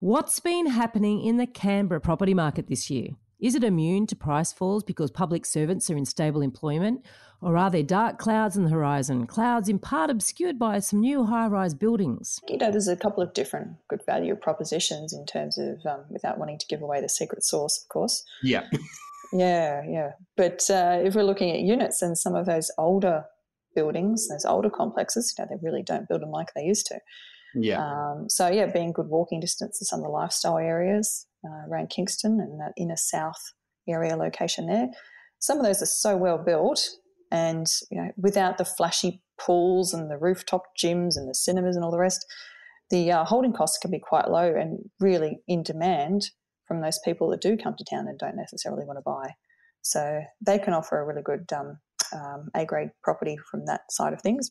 What's been happening in the Canberra property market this year? Is it immune to price falls because public servants are in stable employment? Or are there dark clouds on the horizon, clouds in part obscured by some new high rise buildings? You know, there's a couple of different good value propositions in terms of, um, without wanting to give away the secret sauce, of course. Yeah. yeah, yeah. But uh, if we're looking at units and some of those older buildings, those older complexes, you know, they really don't build them like they used to. Yeah. Um, so, yeah, being good walking distance to some of the lifestyle areas uh, around Kingston and that inner south area location there. Some of those are so well built and you know without the flashy pools and the rooftop gyms and the cinemas and all the rest the uh, holding costs can be quite low and really in demand from those people that do come to town and don't necessarily want to buy so they can offer a really good um, um, a grade property from that side of things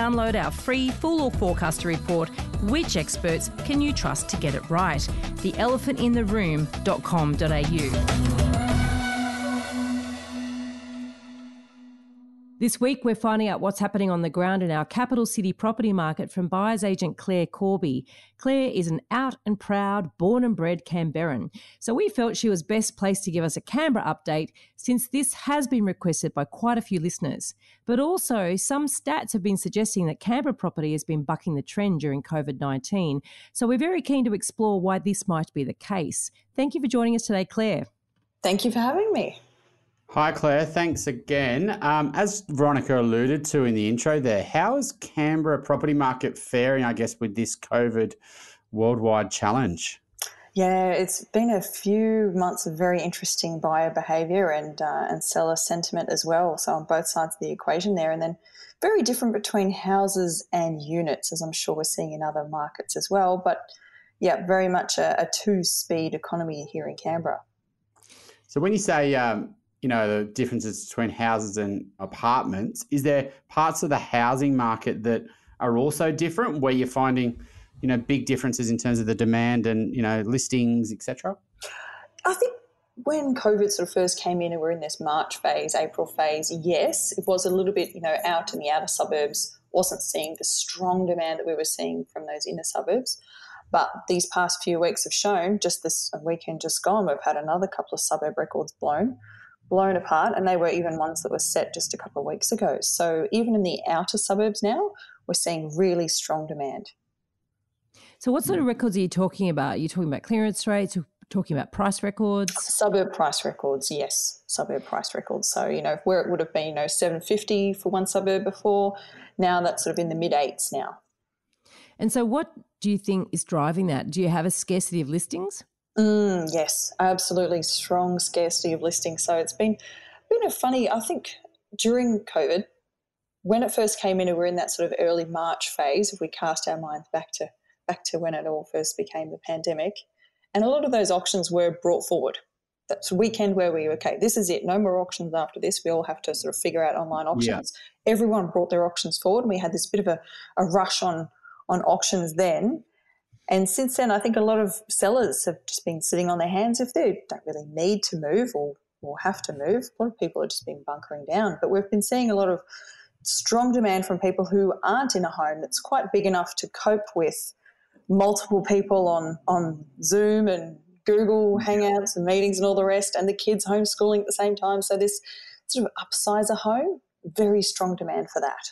download our free Fool or Forecaster report, Which Experts Can You Trust to Get It Right? theelephantintheroom.com.au. This week, we're finding out what's happening on the ground in our capital city property market from buyer's agent Claire Corby. Claire is an out and proud, born and bred Canberran. So we felt she was best placed to give us a Canberra update since this has been requested by quite a few listeners. But also, some stats have been suggesting that Canberra property has been bucking the trend during COVID 19. So we're very keen to explore why this might be the case. Thank you for joining us today, Claire. Thank you for having me. Hi, Claire. Thanks again. Um, as Veronica alluded to in the intro there, how is Canberra property market faring, I guess, with this COVID worldwide challenge? Yeah, it's been a few months of very interesting buyer behaviour and uh, and seller sentiment as well. So on both sides of the equation there, and then very different between houses and units, as I'm sure we're seeing in other markets as well. But yeah, very much a, a two-speed economy here in Canberra. So when you say um, you know the differences between houses and apartments is there parts of the housing market that are also different where you're finding you know big differences in terms of the demand and you know listings etc i think when covid sort of first came in and we're in this march phase april phase yes it was a little bit you know out in the outer suburbs wasn't seeing the strong demand that we were seeing from those inner suburbs. But these past few weeks have shown just this weekend just gone we've had another couple of suburb records blown blown apart, and they were even ones that were set just a couple of weeks ago. So even in the outer suburbs now, we're seeing really strong demand. So, what sort of records are you talking about? Are you talking about clearance rates? talking about price records? Suburb price records, yes, suburb price records. So you know where it would have been, you know, seven fifty for one suburb before, now that's sort of in the mid eights now. And so, what do you think is driving that? Do you have a scarcity of listings? Mm, yes, absolutely strong scarcity of listings. So it's been been a funny. I think during COVID, when it first came in, and we were in that sort of early March phase. If we cast our minds back to back to when it all first became the pandemic, and a lot of those auctions were brought forward. That's a weekend where we okay, this is it. No more auctions after this. We all have to sort of figure out online auctions. Yeah. Everyone brought their auctions forward, and we had this bit of a, a rush on on auctions then and since then, I think a lot of sellers have just been sitting on their hands if they don't really need to move or, or have to move. A lot of people have just been bunkering down. But we've been seeing a lot of strong demand from people who aren't in a home that's quite big enough to cope with multiple people on, on Zoom and Google Hangouts and meetings and all the rest, and the kids homeschooling at the same time. So, this sort of upsizer home, very strong demand for that.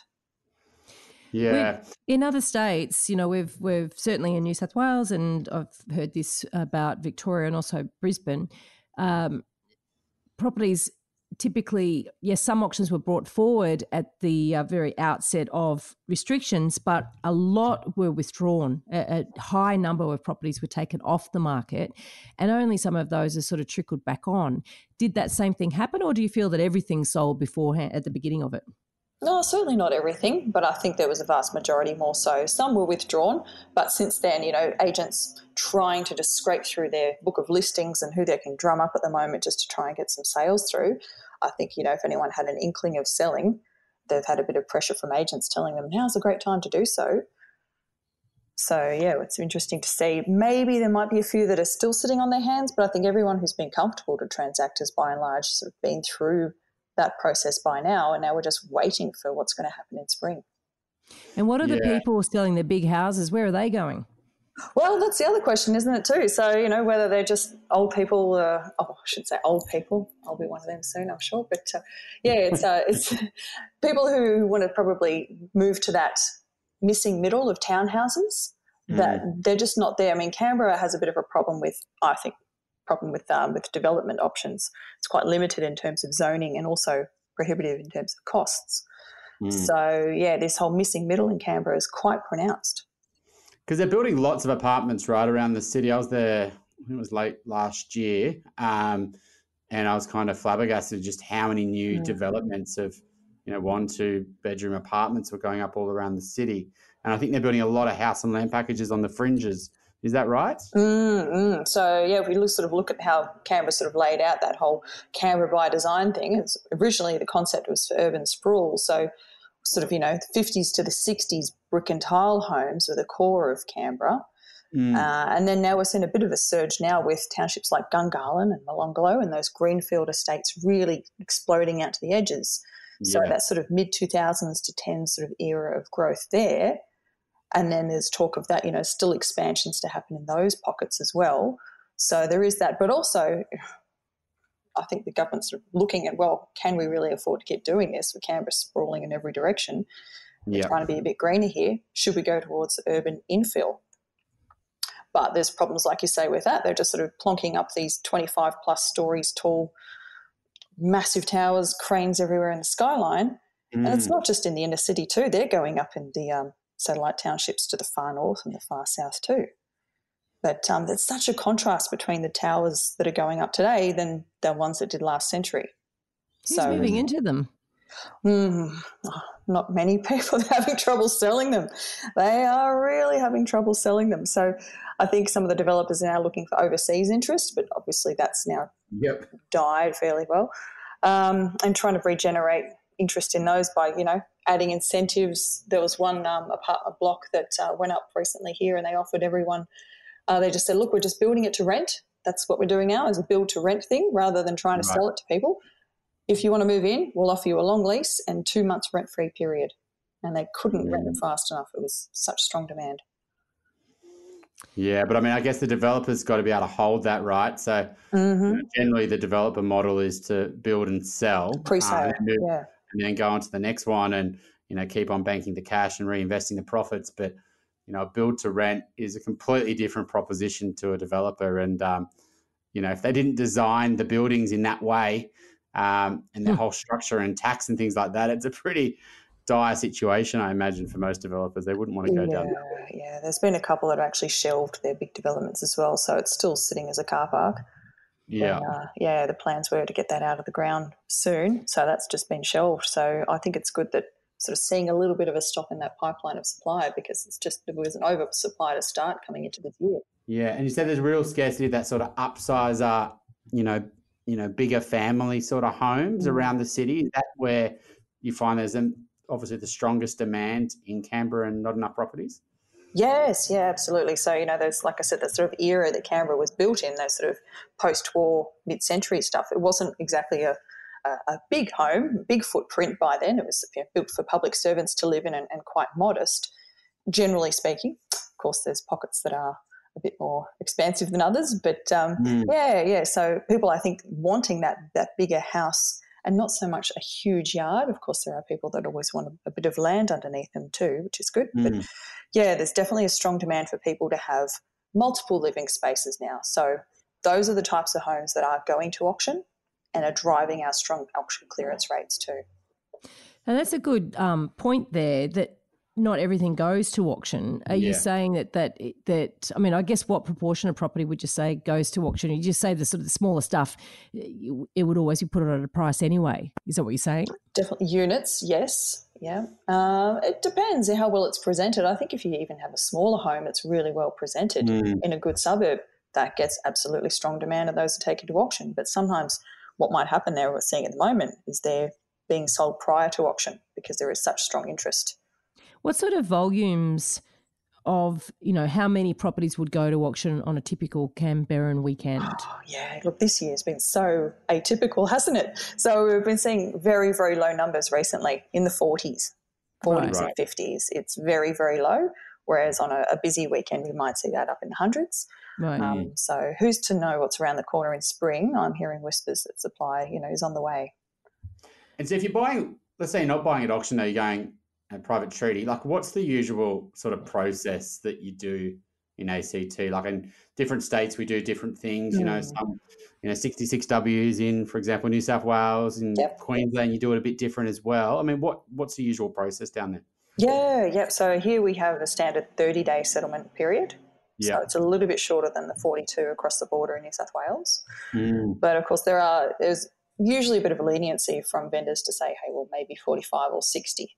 Yeah. we in other states, you know, we've we've certainly in New South Wales, and I've heard this about Victoria and also Brisbane. Um, properties typically, yes, some auctions were brought forward at the uh, very outset of restrictions, but a lot were withdrawn. A, a, high number of properties were taken off the market, and only some of those are sort of trickled back on. Did that same thing happen, or do you feel that everything sold beforehand at the beginning of it? No, certainly not everything, but I think there was a vast majority more so. Some were withdrawn, but since then, you know, agents trying to just scrape through their book of listings and who they can drum up at the moment just to try and get some sales through. I think, you know, if anyone had an inkling of selling, they've had a bit of pressure from agents telling them now's a great time to do so. So, yeah, it's interesting to see. Maybe there might be a few that are still sitting on their hands, but I think everyone who's been comfortable to transact has by and large sort of been through that process by now, and now we're just waiting for what's going to happen in spring. And what are the yeah. people selling the big houses? Where are they going? Well, that's the other question, isn't it, too? So, you know, whether they're just old people, uh, oh, I should say old people. I'll be one of them soon, I'm sure. But uh, yeah, it's, uh, it's people who want to probably move to that missing middle of townhouses mm. that they're just not there. I mean, Canberra has a bit of a problem with, I think, problem with um, with development options. It's quite limited in terms of zoning and also prohibitive in terms of costs. Mm. So yeah, this whole missing middle in Canberra is quite pronounced. Because they're building lots of apartments right around the city. I was there. it was late last year, um, and I was kind of flabbergasted just how many new mm. developments of you know one two bedroom apartments were going up all around the city. And I think they're building a lot of house and land packages on the fringes is that right? Mm-hmm. So yeah, if we look, sort of look at how Canberra sort of laid out that whole Canberra by design thing, it's originally the concept was for urban sprawl. So sort of you know the 50s to the 60s brick and tile homes were the core of Canberra. Mm. Uh, and then now we're seeing a bit of a surge now with townships like Gungahlin and Molonglo and those greenfield estates really exploding out to the edges. Yeah. So that sort of mid 2000s to 10 sort of era of growth there and then there's talk of that, you know, still expansions to happen in those pockets as well. So there is that. But also, I think the government's looking at, well, can we really afford to keep doing this with Canberra sprawling in every direction? We're trying to be a bit greener here. Should we go towards urban infill? But there's problems, like you say, with that. They're just sort of plonking up these 25 plus stories tall, massive towers, cranes everywhere in the skyline. Mm. And it's mm. not just in the inner city, too. They're going up in the um, satellite townships to the far north and the far south too. But um, there's such a contrast between the towers that are going up today than the ones that did last century. Who's so, moving into them? Mm, not many people are having trouble selling them. They are really having trouble selling them. So I think some of the developers are now looking for overseas interest, but obviously that's now yep. died fairly well. Um, and trying to regenerate interest in those by, you know, adding incentives. There was one um, apartment block that uh, went up recently here, and they offered everyone. Uh, they just said, "Look, we're just building it to rent. That's what we're doing now, is a build to rent thing, rather than trying to sell it to people. If you want to move in, we'll offer you a long lease and two months rent free period." And they couldn't mm. rent them fast enough. It was such strong demand. Yeah, but I mean, I guess the developer's got to be able to hold that, right? So mm-hmm. you know, generally, the developer model is to build and sell, pre-sale, um, yeah and then go on to the next one and you know keep on banking the cash and reinvesting the profits. But you know, build to rent is a completely different proposition to a developer, and um, you know if they didn't design the buildings in that way um, and the hmm. whole structure and tax and things like that, it's a pretty dire situation, I imagine, for most developers. They wouldn't want to go yeah, down that way. Yeah, there's been a couple that have actually shelved their big developments as well, so it's still sitting as a car park. Yeah. And, uh, yeah, the plans were to get that out of the ground soon. So that's just been shelved. So I think it's good that sort of seeing a little bit of a stop in that pipeline of supply because it's just there was an oversupply to start coming into this year. Yeah, and you said there's real scarcity of that sort of upsizer, you know, you know, bigger family sort of homes mm. around the city. Is that where you find there's an, obviously the strongest demand in Canberra and not enough properties? Yes, yeah, absolutely. So, you know, there's, like I said, that sort of era that Canberra was built in, those sort of post war, mid century stuff. It wasn't exactly a, a, a, big home, big footprint by then. It was you know, built for public servants to live in and, and quite modest, generally speaking. Of course, there's pockets that are a bit more expansive than others, but um, mm. yeah, yeah. So people, I think, wanting that that bigger house and not so much a huge yard. Of course, there are people that always want a, a bit of land underneath them too, which is good. Mm. But yeah, there's definitely a strong demand for people to have multiple living spaces now. So those are the types of homes that are going to auction and are driving our strong auction clearance rates too. And that's a good um, point there that not everything goes to auction. Are you saying that that that I mean, I guess what proportion of property would you say goes to auction? You just say the sort of the smaller stuff, you- it would always be put at a price anyway. Is that what you're saying? Definitely units, yes. Yeah. Um, it depends how well it's presented. I think if you even have a smaller home, it's really well presented Mm. in a good suburb, that gets absolutely strong demand and those are taken to auction. But sometimes what might happen there, we're seeing at the moment, is they're being sold prior to auction because there is such strong interest. What sort of volumes of you know how many properties would go to auction on a typical Canberran weekend? Oh, yeah, look, this year's been so atypical, hasn't it? So we've been seeing very, very low numbers recently in the 40s, 40s Right. and 50s. It's very, very low. Whereas on a, a busy weekend, we might see that up in the hundreds. Right. Um, so who's to know what's around the corner in spring? I'm hearing whispers that supply, you know, is on the way. And so if you're buying, let's say you're not buying at auction, though, you're going a private treaty, like what's the usual sort of process that you do in ACT? Like in different states, we do different things, you know, Mm. some, you know, 66Ws in, for example, New South Wales and Yep. Queensland, you do it a bit different as well. I mean, what what's the usual process down there? Yeah, yep. So here we have a standard 30 day settlement period. Yeah. So it's a little bit shorter than the 42 across the border in New South Wales. Mm. But of course, there are there's usually a bit of a leniency from vendors to say, hey, well, maybe 45 or 60.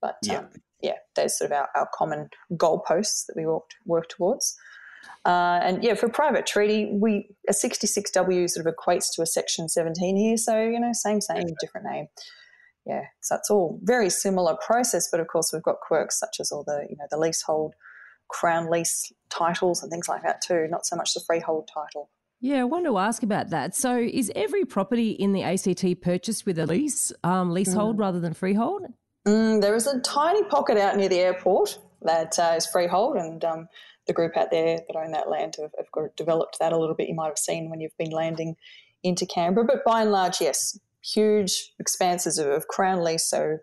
But Yeah. um, yeah, there's sort of our, our common goalposts that we work, work towards. Uh, and yeah, for private treaty, we a 66W sort of equates to a section 17 here. So, you know, same, same, different name. Yeah, so it's all very similar process, but of course we've got quirks such as all the, you know, the leasehold, crown lease titles and things like that too, not so much the freehold title. Yeah, I want to ask about that. So, is every property in the ACT purchased with a lease, um, leasehold rather than freehold? Mm, there is a tiny pocket out near the airport that uh, is freehold, and um, the group out there that own that land have, have developed that a little bit. You might have seen when you've been landing into Canberra, but by and large, yes, huge expanses of, of Crown lease. So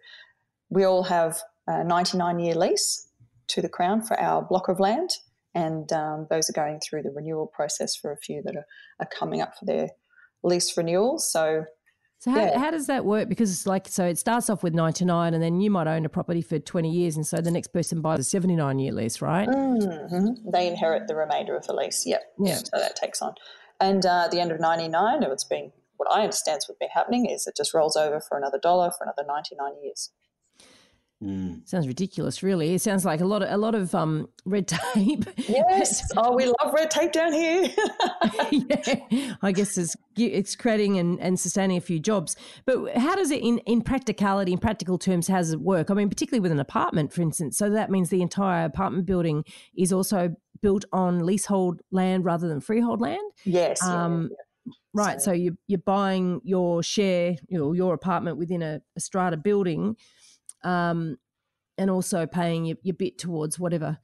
we all have a 99 year lease to the Crown for our block of land, and um, those are going through the renewal process for a few that are, are coming up for their lease renewal. So So, how, Yeah. how does that work? Because it's like, so it starts off with 99, and then you might own a property for 20 years, and so the next person buys a 79 year lease, right? hmm They inherit the remainder of the lease. Yep. Yeah. So that takes on. And uh, at the end of ninety nine it's been, what I understand has been happening is it just rolls over for another dollar for another 99 years. Mm. Sounds ridiculous, really. It sounds like a lot of a lot of um, red tape. Yes. oh, we love red tape down here. yeah, I guess it's it's creating and, and sustaining a few jobs. But how does it, in, in practicality, in practical terms, how does it work? I mean, particularly with an apartment, for instance. So that means the entire apartment building is also built on leasehold land rather than freehold land. yes. Um, yeah. Right. So- So you're, you're buying your share, you know, your apartment within a, a strata building, um, and also paying your, your bit towards whatever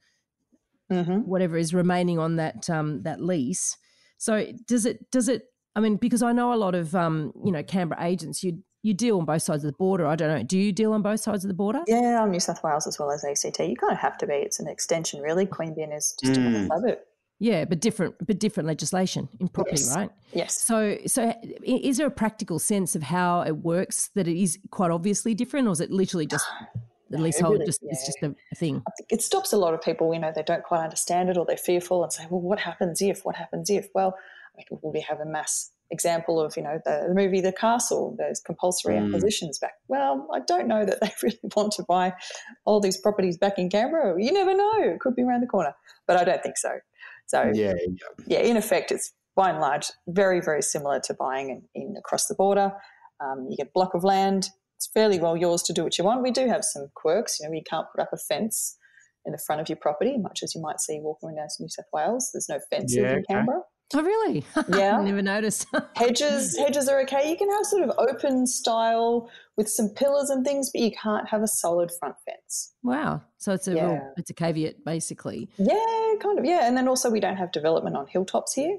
Mhm. whatever is remaining on that um, that lease. So does it does it? I mean, because I know a lot of um, you know Canberra agents, you you deal on both sides of the border. I don't know. Do you deal on both sides of the border? Yeah, I'm New South Wales as well as ACT. You kind of have to be. It's an extension, really. Queanbeyan is just another Mm. suburb. Yeah, but different but different legislation in property, Yes. right? Yes. So, so is there a practical sense of how it works that it is quite obviously different, or is it literally just the No, it leasehold? really- just it's just a, a thing. It stops a lot of people, you know, they don't quite understand it or they're fearful and say, well, what happens if? What happens if? Well, I mean, we have a mass example of, you know, the, the movie The Castle, those compulsory Mm. acquisitions back. Well, I don't know that they really want to buy all these properties back in Canberra. You never know. It could be around the corner. But I don't think so. So, Yeah, yeah. yeah, in effect, it's by and large very, very similar to buying in, in across the border. Um, you get a block of land. It's fairly well yours to do what you want. We do have some quirks. You know, you can't put up a fence in the front of your property, much as you might see walking around New South Wales. There's no fences Yeah, in okay. Canberra. Oh, really? Yeah. never noticed. Hedges, hedges are okay. You can have sort of open style with some pillars and things, but you can't have a solid front fence. wow. So it's a Yeah. real, it's a caveat basically. Yeah, kind of. Yeah, and then also we don't have development on hilltops here,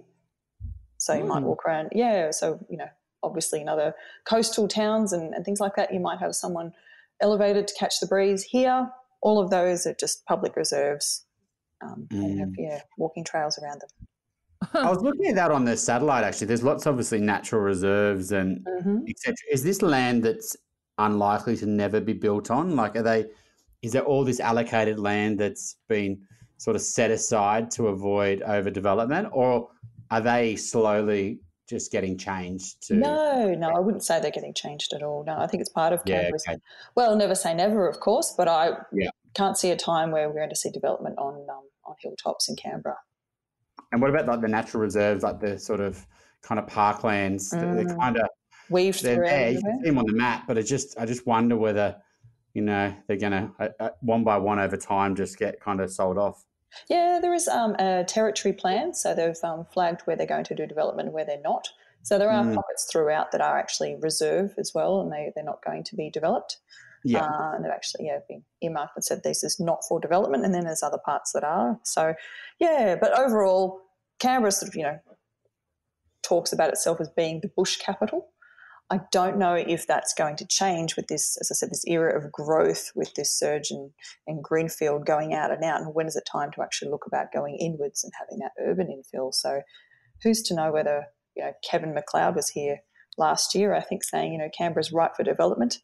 so you might Mm. walk around. Yeah, so you know, obviously in other coastal towns and, and things like that, you might have someone elevated to catch the breeze. Here, all of those are just public reserves. Um, and have, Mm. yeah, walking trails around them. I was looking at that on the satellite. Actually, there's lots, obviously, natural reserves and Mm-hmm. etc. Is this land that's unlikely to never be built on? Like, are they is there all this allocated land that's been sort of set aside to avoid overdevelopment, or are they slowly just getting changed to no no i wouldn't say they're getting changed at all no i think it's part of Yeah, okay. well never say never of course but i Yeah. can't see a time where we're going to see development on um, on hilltops in canberra And what about like the natural reserves, like the sort of kind of parklands? They're- They're Mm. kind of weaved they're through there. You can see them on the map, but it just I just wonder whether you know they're gonna uh, uh, one by one over time just get kind of sold off. Yeah, there is um, a territory plan. So they've um, flagged where they're going to do development and where they're not. So there are Mm. pockets throughout that are actually reserve as well, and they, they're not going to be developed. Yeah, Uh, and they've actually yeah, been earmarked and said this is not for development, and then there's other parts that are. So, yeah, but overall, Canberra sort of, you know, talks about itself as being the bush capital. I don't know if that's going to change with this, as I said, this era of growth with this surge in, in greenfield going out and out. And when is it time to actually look about going inwards and having that urban infill? So who's to know whether, you know, Kevin McCloud was here last year, I think, saying, you know, Canberra's ripe for development.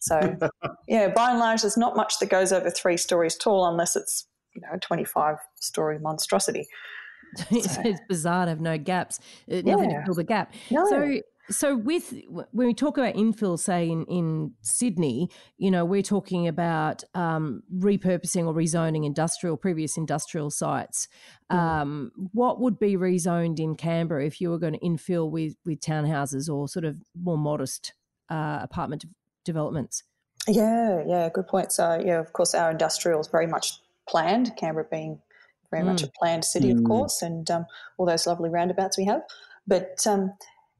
So, yeah, by and large, there's not much that goes over three stories tall unless it's, you know, a 25 story monstrosity. it's, it's bizarre to have no gaps, uh, nothing to fill the gap. No. So, so with when we talk about infill, say in in Sydney, you know, we're talking about um, repurposing or rezoning industrial previous industrial sites. Mm. Um, what would be rezoned in Canberra if you were going to infill with with townhouses or sort of more modest uh, apartment de- developments? Yeah, yeah, good point. So, yeah, of course, our industrial is very much planned, Canberra being very much a planned city, of Mm. course, and um, all those lovely roundabouts we have. But um,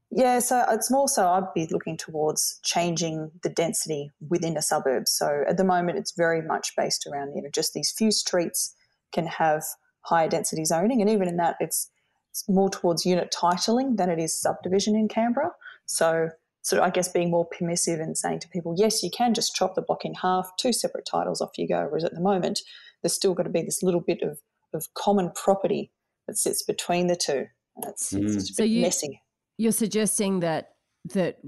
yeah, so it's more so I'd be looking towards changing the density within a suburb. So at the moment, it's very much based around, you know, just these few streets can have higher density zoning. And even in that, it's, it's more towards unit titling than it is subdivision in Canberra. So sort of, I guess, being more permissive and saying to people, yes, you can just chop the block in half, two separate titles, off you go. Whereas at the moment, there's still got to be this little bit of, of common property that sits between the two. And it's, it's Mm. just a So you- messy. You're suggesting that that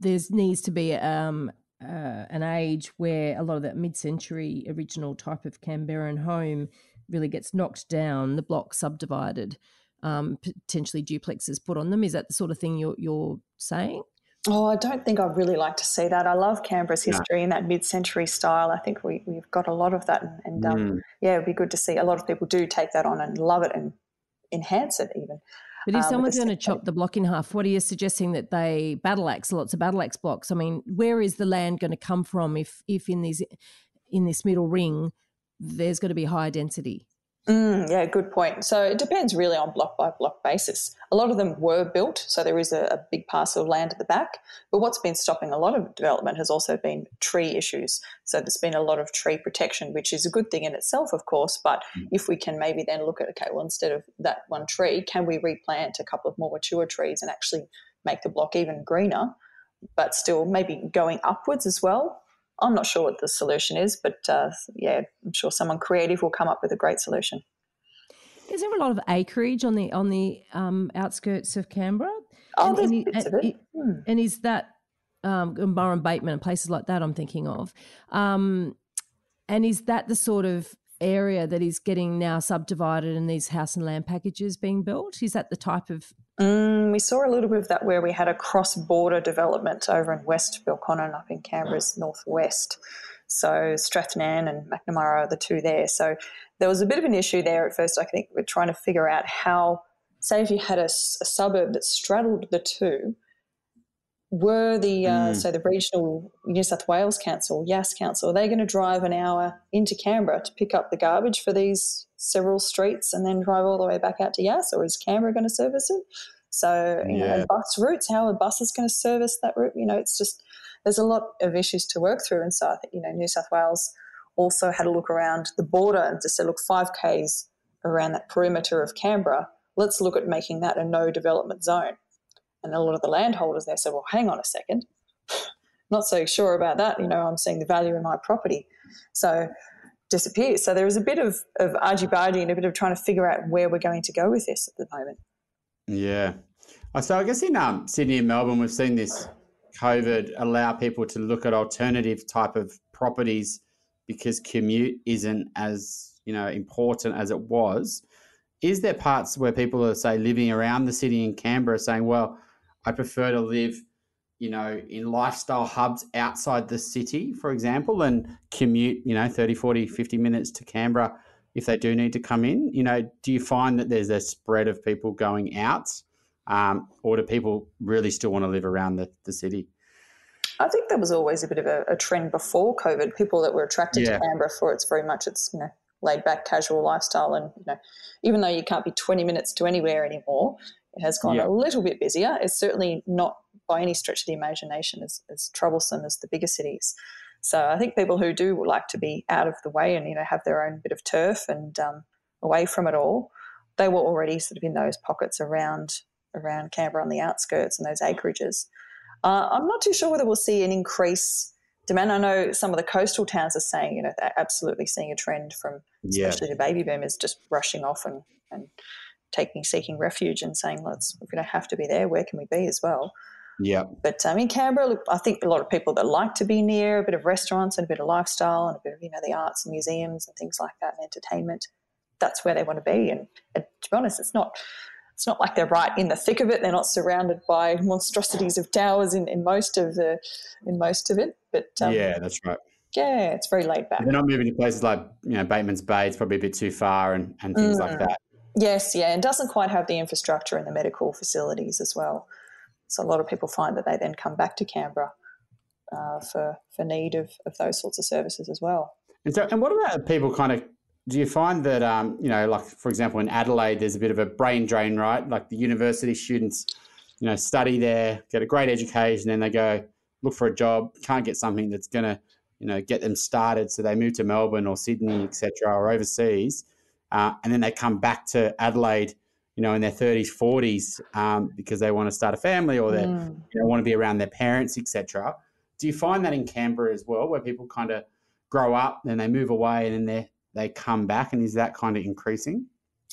there's needs to be um, uh, an age where a lot of that mid-century original type of Canberran home really gets knocked down, the blocks subdivided, um, potentially duplexes put on them. Is that the sort of thing you're you're saying? Oh, I don't think I'd really like to see that. I love Canberra's No. history in that mid-century style. I think we, we've got a lot of that, and, and um, Mm. yeah, it'd be good to see. A lot of people do take that on and love it and enhance it even. But if Um, someone's going to chop the block in half, what are you suggesting that they battle axe lots of battle axe blocks? I mean, where is the land going to come from if if in these in this middle ring there's going to be higher density? Mm, yeah, good point. So it depends really on block by block basis. A lot of them were built, so there is a, a big parcel of land at the back. But what's been stopping a lot of development has also been tree issues. So there's been a lot of tree protection, which is a good thing in itself, of course. But if we can maybe then look at, okay, well, instead of that one tree, can we replant a couple of more mature trees and actually make the block even greener, but still maybe going upwards as well? I'm not sure what the solution is, but uh, yeah, I'm sure someone creative will come up with a great solution. Is there a lot of acreage on the on the um, outskirts of Canberra? Oh, And- there's and, bits and, of it. Hmm. and is that um, Bateman and places like that? I'm thinking of, um, and is that the sort of area that is getting now subdivided and these house and land packages being built? Is that the type of Mm, we saw a little bit of that where we had a cross-border development over in West Belconnen up in Canberra's northwest. So Strathnairn and Macnamara are the two there. So there was a bit of an issue there at first. I think we're trying to figure out how, say, if you had a suburb that straddled the two, were the uh, Mm. so the regional New South Wales Council, Yass Council, are they going to drive an hour into Canberra to pick up the garbage for these several streets and then drive all the way back out to Yass, or is Canberra going to service it? So you Yeah. and bus routes, how are buses going to service that route? You know, it's just there's a lot of issues to work through, and so I think you know New South Wales also had a look around the border and just said, look, five k's around that perimeter of Canberra. Let's look at making that a no development zone. And a lot of the landholders there said, well, hang on a second. Not so sure about that. You know, I'm seeing the value in my property. So disappears. So there is a bit of, of argy-bargy and a bit of trying to figure out where we're going to go with this at the moment. Yeah. Uh, So I guess in um, Sydney and Melbourne, we've seen this COVID allow people to look at alternative type of properties because commute isn't as you know important as it was. Is there parts where people are say living around the city in Canberra saying, "Well, I prefer to live." you know, in lifestyle hubs outside the city, for example, and commute, you know, 30, 40, 50 minutes to Canberra if they do need to come in? You know, do you find that there's a spread of people going out um, or do people really still want to live around the, the city? I think there was always a bit of a, a trend before COVID. People that were attracted yeah. to Canberra for its very much its you know laid back casual lifestyle, and you know even though you can't be twenty minutes to anywhere anymore, it has gone yeah. a little bit busier. It's certainly not by any stretch of the imagination as, as troublesome as the bigger cities. So I think people who do like to be out of the way and you know have their own bit of turf and um, away from it all, they were already sort of in those pockets around around Canberra on the outskirts and those acreages. Uh, I'm not too sure whether we'll see an increase demand. I know some of the coastal towns are saying, you know, they're absolutely seeing a trend from especially yeah. the baby boomers just rushing off and, and taking seeking refuge and saying, let's if we don't have to be there, where can we be as well? Yeah. But um, in Canberra, look, I think a lot of people that like to be near a bit of restaurants and a bit of lifestyle and a bit of, you know, the arts and museums and things like that and entertainment, that's where they want to be. And, and to be honest, it's not it's not like they're right in the thick of it. They're not surrounded by monstrosities of towers in, in most of the in most of it. But um, yeah, that's right. Yeah, it's very laid back. They're not moving to places like you know Bateman's Bay. It's probably a bit too far and, and things mm. like that. Yes, yeah, and doesn't quite have the infrastructure and the medical facilities as well. So a lot of people find that they then come back to Canberra uh, for for need of, of those sorts of services as well. And so, and what about people kind of? Do you find that um, you know, like for example, in Adelaide, there's a bit of a brain drain, right? Like the university students, you know, study there, get a great education, and they go look for a job, can't get something that's going to, you know, get them started, so they move to Melbourne or Sydney, etc., or overseas, uh, and then they come back to Adelaide you know, in their 30s, 40s, um, because they want to start a family or they mm. you know, want to be around their parents, etc. Do you find that in Canberra as well, where people kind of grow up, then they move away, and then they they come back, and is that kind of increasing?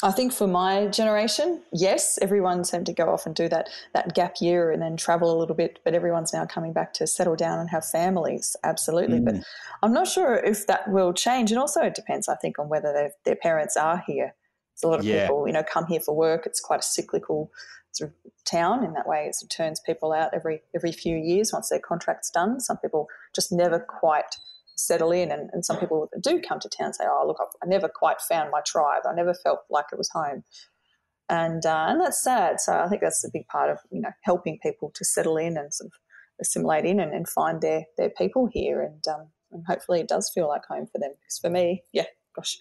I think for my generation, yes, everyone seemed to go off and do that that gap year and then travel a little bit, but everyone's now coming back to settle down and have families. Absolutely, mm. but I'm not sure if that will change. And also, it depends, I think, on whether their parents are here a lot of yeah. people, you know, come here for work. It's quite a cyclical sort of town in that way. It turns people out every every few years once their contract's done. Some people just never quite settle in, and, and some people do come to town say, "Oh, look, I never quite found my tribe. I never felt like it was home." And uh, and that's sad. So I think that's a big part of you know helping people to settle in and sort of assimilate in and, and find their their people here, and um, and hopefully it does feel like home for them. Because for me, yeah, gosh,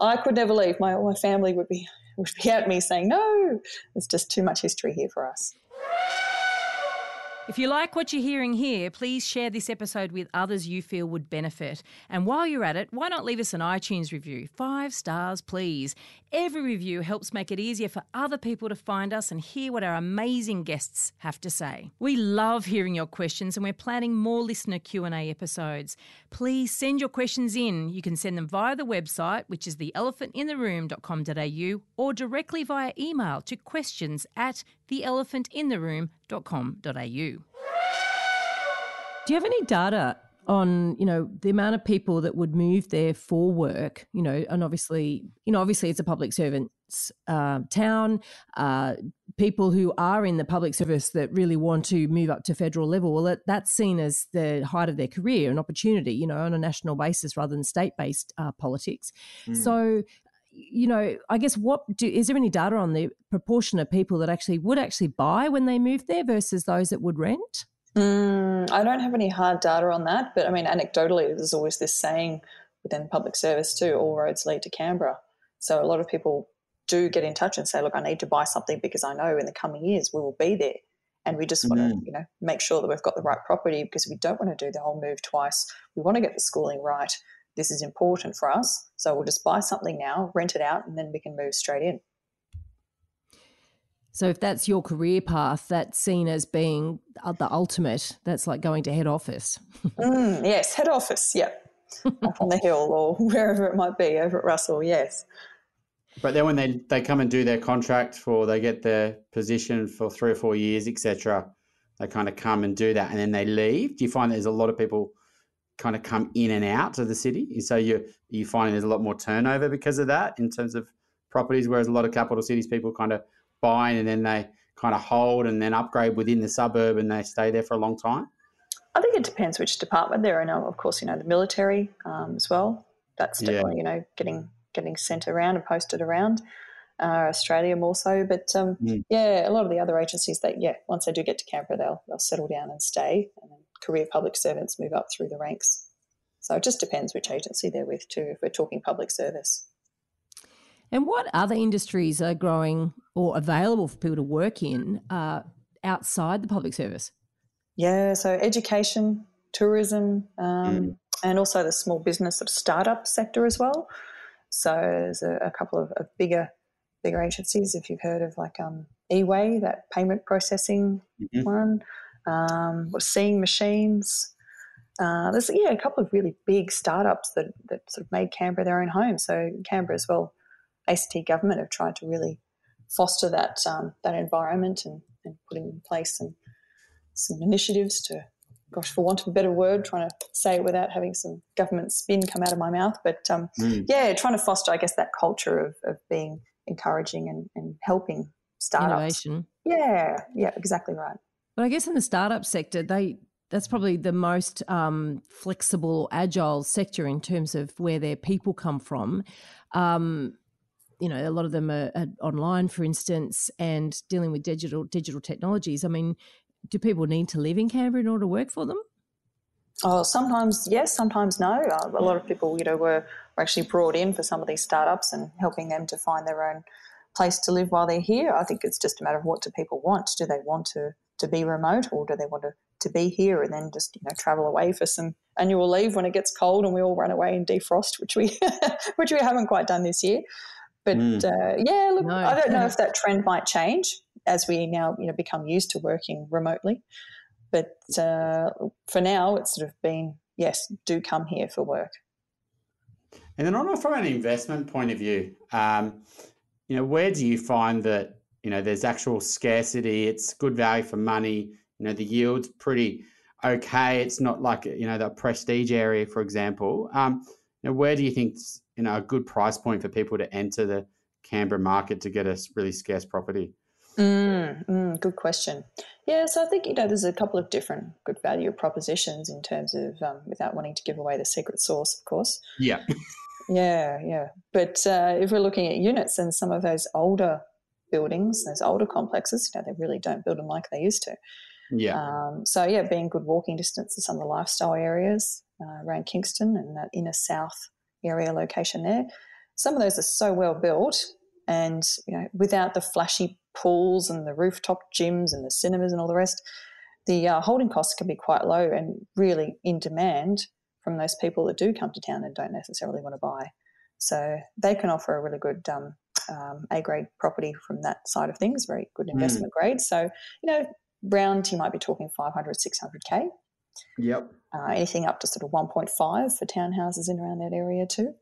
I could never leave. My, my family would be would be at me saying, "No, there's just too much history here for us." If you like what you're hearing here, please share this episode with others you feel would benefit. And while you're at it, why not leave us an iTunes review? Five stars, please. Every review helps make it easier for other people to find us and hear what our amazing guests have to say. We love hearing your questions and we're planning more listener Q&A episodes. Please send your questions in. You can send them via the website, which is theelephantintheroom.com.au, or directly via email to questions at theelephantintheroom.com.au. Do you have any data on you know the amount of people that would move there for work you know and obviously you know obviously it's a public servants uh, town uh, people who are in the public service that really want to move up to federal level well that, that's seen as the height of their career an opportunity you know on a national basis rather than state based uh, politics mm. so you know, I guess what do is there any data on the proportion of people that actually would actually buy when they move there versus those that would rent? Mm, I don't have any hard data on that, but I mean, anecdotally, there's always this saying within public service too: all roads lead to Canberra. So a lot of people do get in touch and say, "Look, I need to buy something because I know in the coming years we will be there." and we just want mm. to you know make sure that we've got the right property because we don't want to do the whole move twice we want to get the schooling right this is important for us. So we'll just buy something now, rent it out, and then we can move straight in. So if that's your career path, that's seen as being the ultimate. That's like going to head office. mm, yes, head office. Yep, up on the hill or wherever it might be over at Russell. Yes. But then when they, they come and do their contract for they get their position for three or four years, etc., they kind of come and do that and then they leave. Do you find there's a lot of people kind of come in and out of the city. So you you finding there's a lot more turnover because of that in terms of properties, whereas a lot of capital cities people kind of buy and then they kind of hold and then upgrade within the suburb and they stay there for a long time. I think it depends which department they're in. Of course, you know the military um, as well. That's definitely yeah. you know getting getting sent around and posted around. Uh, Australia more so, but um, mm. yeah, a lot of the other agencies that yeah, once they do get to Canberra, they'll they'll settle down and stay, and then career public servants move up through the ranks. So it just depends which agency they're with too. If we're talking public service. And what other industries are growing or available for people to work in uh, outside the public service? Yeah, so education, tourism, um, mm. and also the small business of startup sector as well. So there's a, a couple of, of, bigger bigger agencies. If you've heard of like um, eWay, that payment processing mm-hmm. one, um, or Seeing Machines. Uh, there's yeah a couple of really big startups that that sort of made Canberra their own home. So Canberra as well, ACT government have tried to really foster that um, that environment and, and putting in place some some initiatives to, gosh, for want of a better word, trying to say it without having some government spin come out of my mouth. But um, mm. yeah, trying to foster, I guess, that culture of, of being encouraging and, and helping startups. Innovation. Yeah, yeah, exactly right. But I guess in the startup sector, they that's probably the most um, flexible, agile sector in terms of where their people come from. Um, you know, a lot of them are, are, online, for instance, and dealing with digital digital technologies. I mean, do people need to live in Canberra in order to work for them? Oh, sometimes yes, sometimes no. Uh, a lot of people, you know, were, were actually brought in for some of these startups and helping them to find their own place to live while they're here. I think it's just a matter of what do people want. Do they want to to be remote, or do they want to, to be here and then just you know travel away for some annual leave when it gets cold and we all run away and defrost, which we which we haven't quite done this year. But mm. uh, yeah, look, no. I don't know if that trend might change as we now you know become used to working remotely. But uh, for now, it's sort of been yes, do come here for work. And then, on from an investment point of view, um, you know, where do you find that you know there's actual scarcity? It's good value for money. You know, the yield's pretty okay. It's not like you know the prestige area, for example. Um, you know, where do you think you know a good price point for people to enter the Canberra market to get a really scarce property? Mm, mm, good question. Yeah, so I think you know there's a couple of different good value propositions in terms of um, without wanting to give away the secret sauce, of course. Yeah. yeah, yeah. But uh, if we're looking at units and some of those older buildings, those older complexes, you know, they really don't build them like they used to. Yeah. Um, so yeah, being good walking distance to some of the lifestyle areas uh, around Kingston and that inner south area location there. Some of those are so well built, and you know, without the flashy pools and the rooftop gyms and the cinemas and all the rest, the uh, holding costs can be quite low and really in demand from those people that do come to town and don't necessarily want to buy. So they can offer a really good um, um, A grade property from that side of things, very good hmm. investment mm. grade. So, you know, round you might be talking 500, 600K. Yep. Uh, anything up to sort of 1.5 for townhouses in around that area too.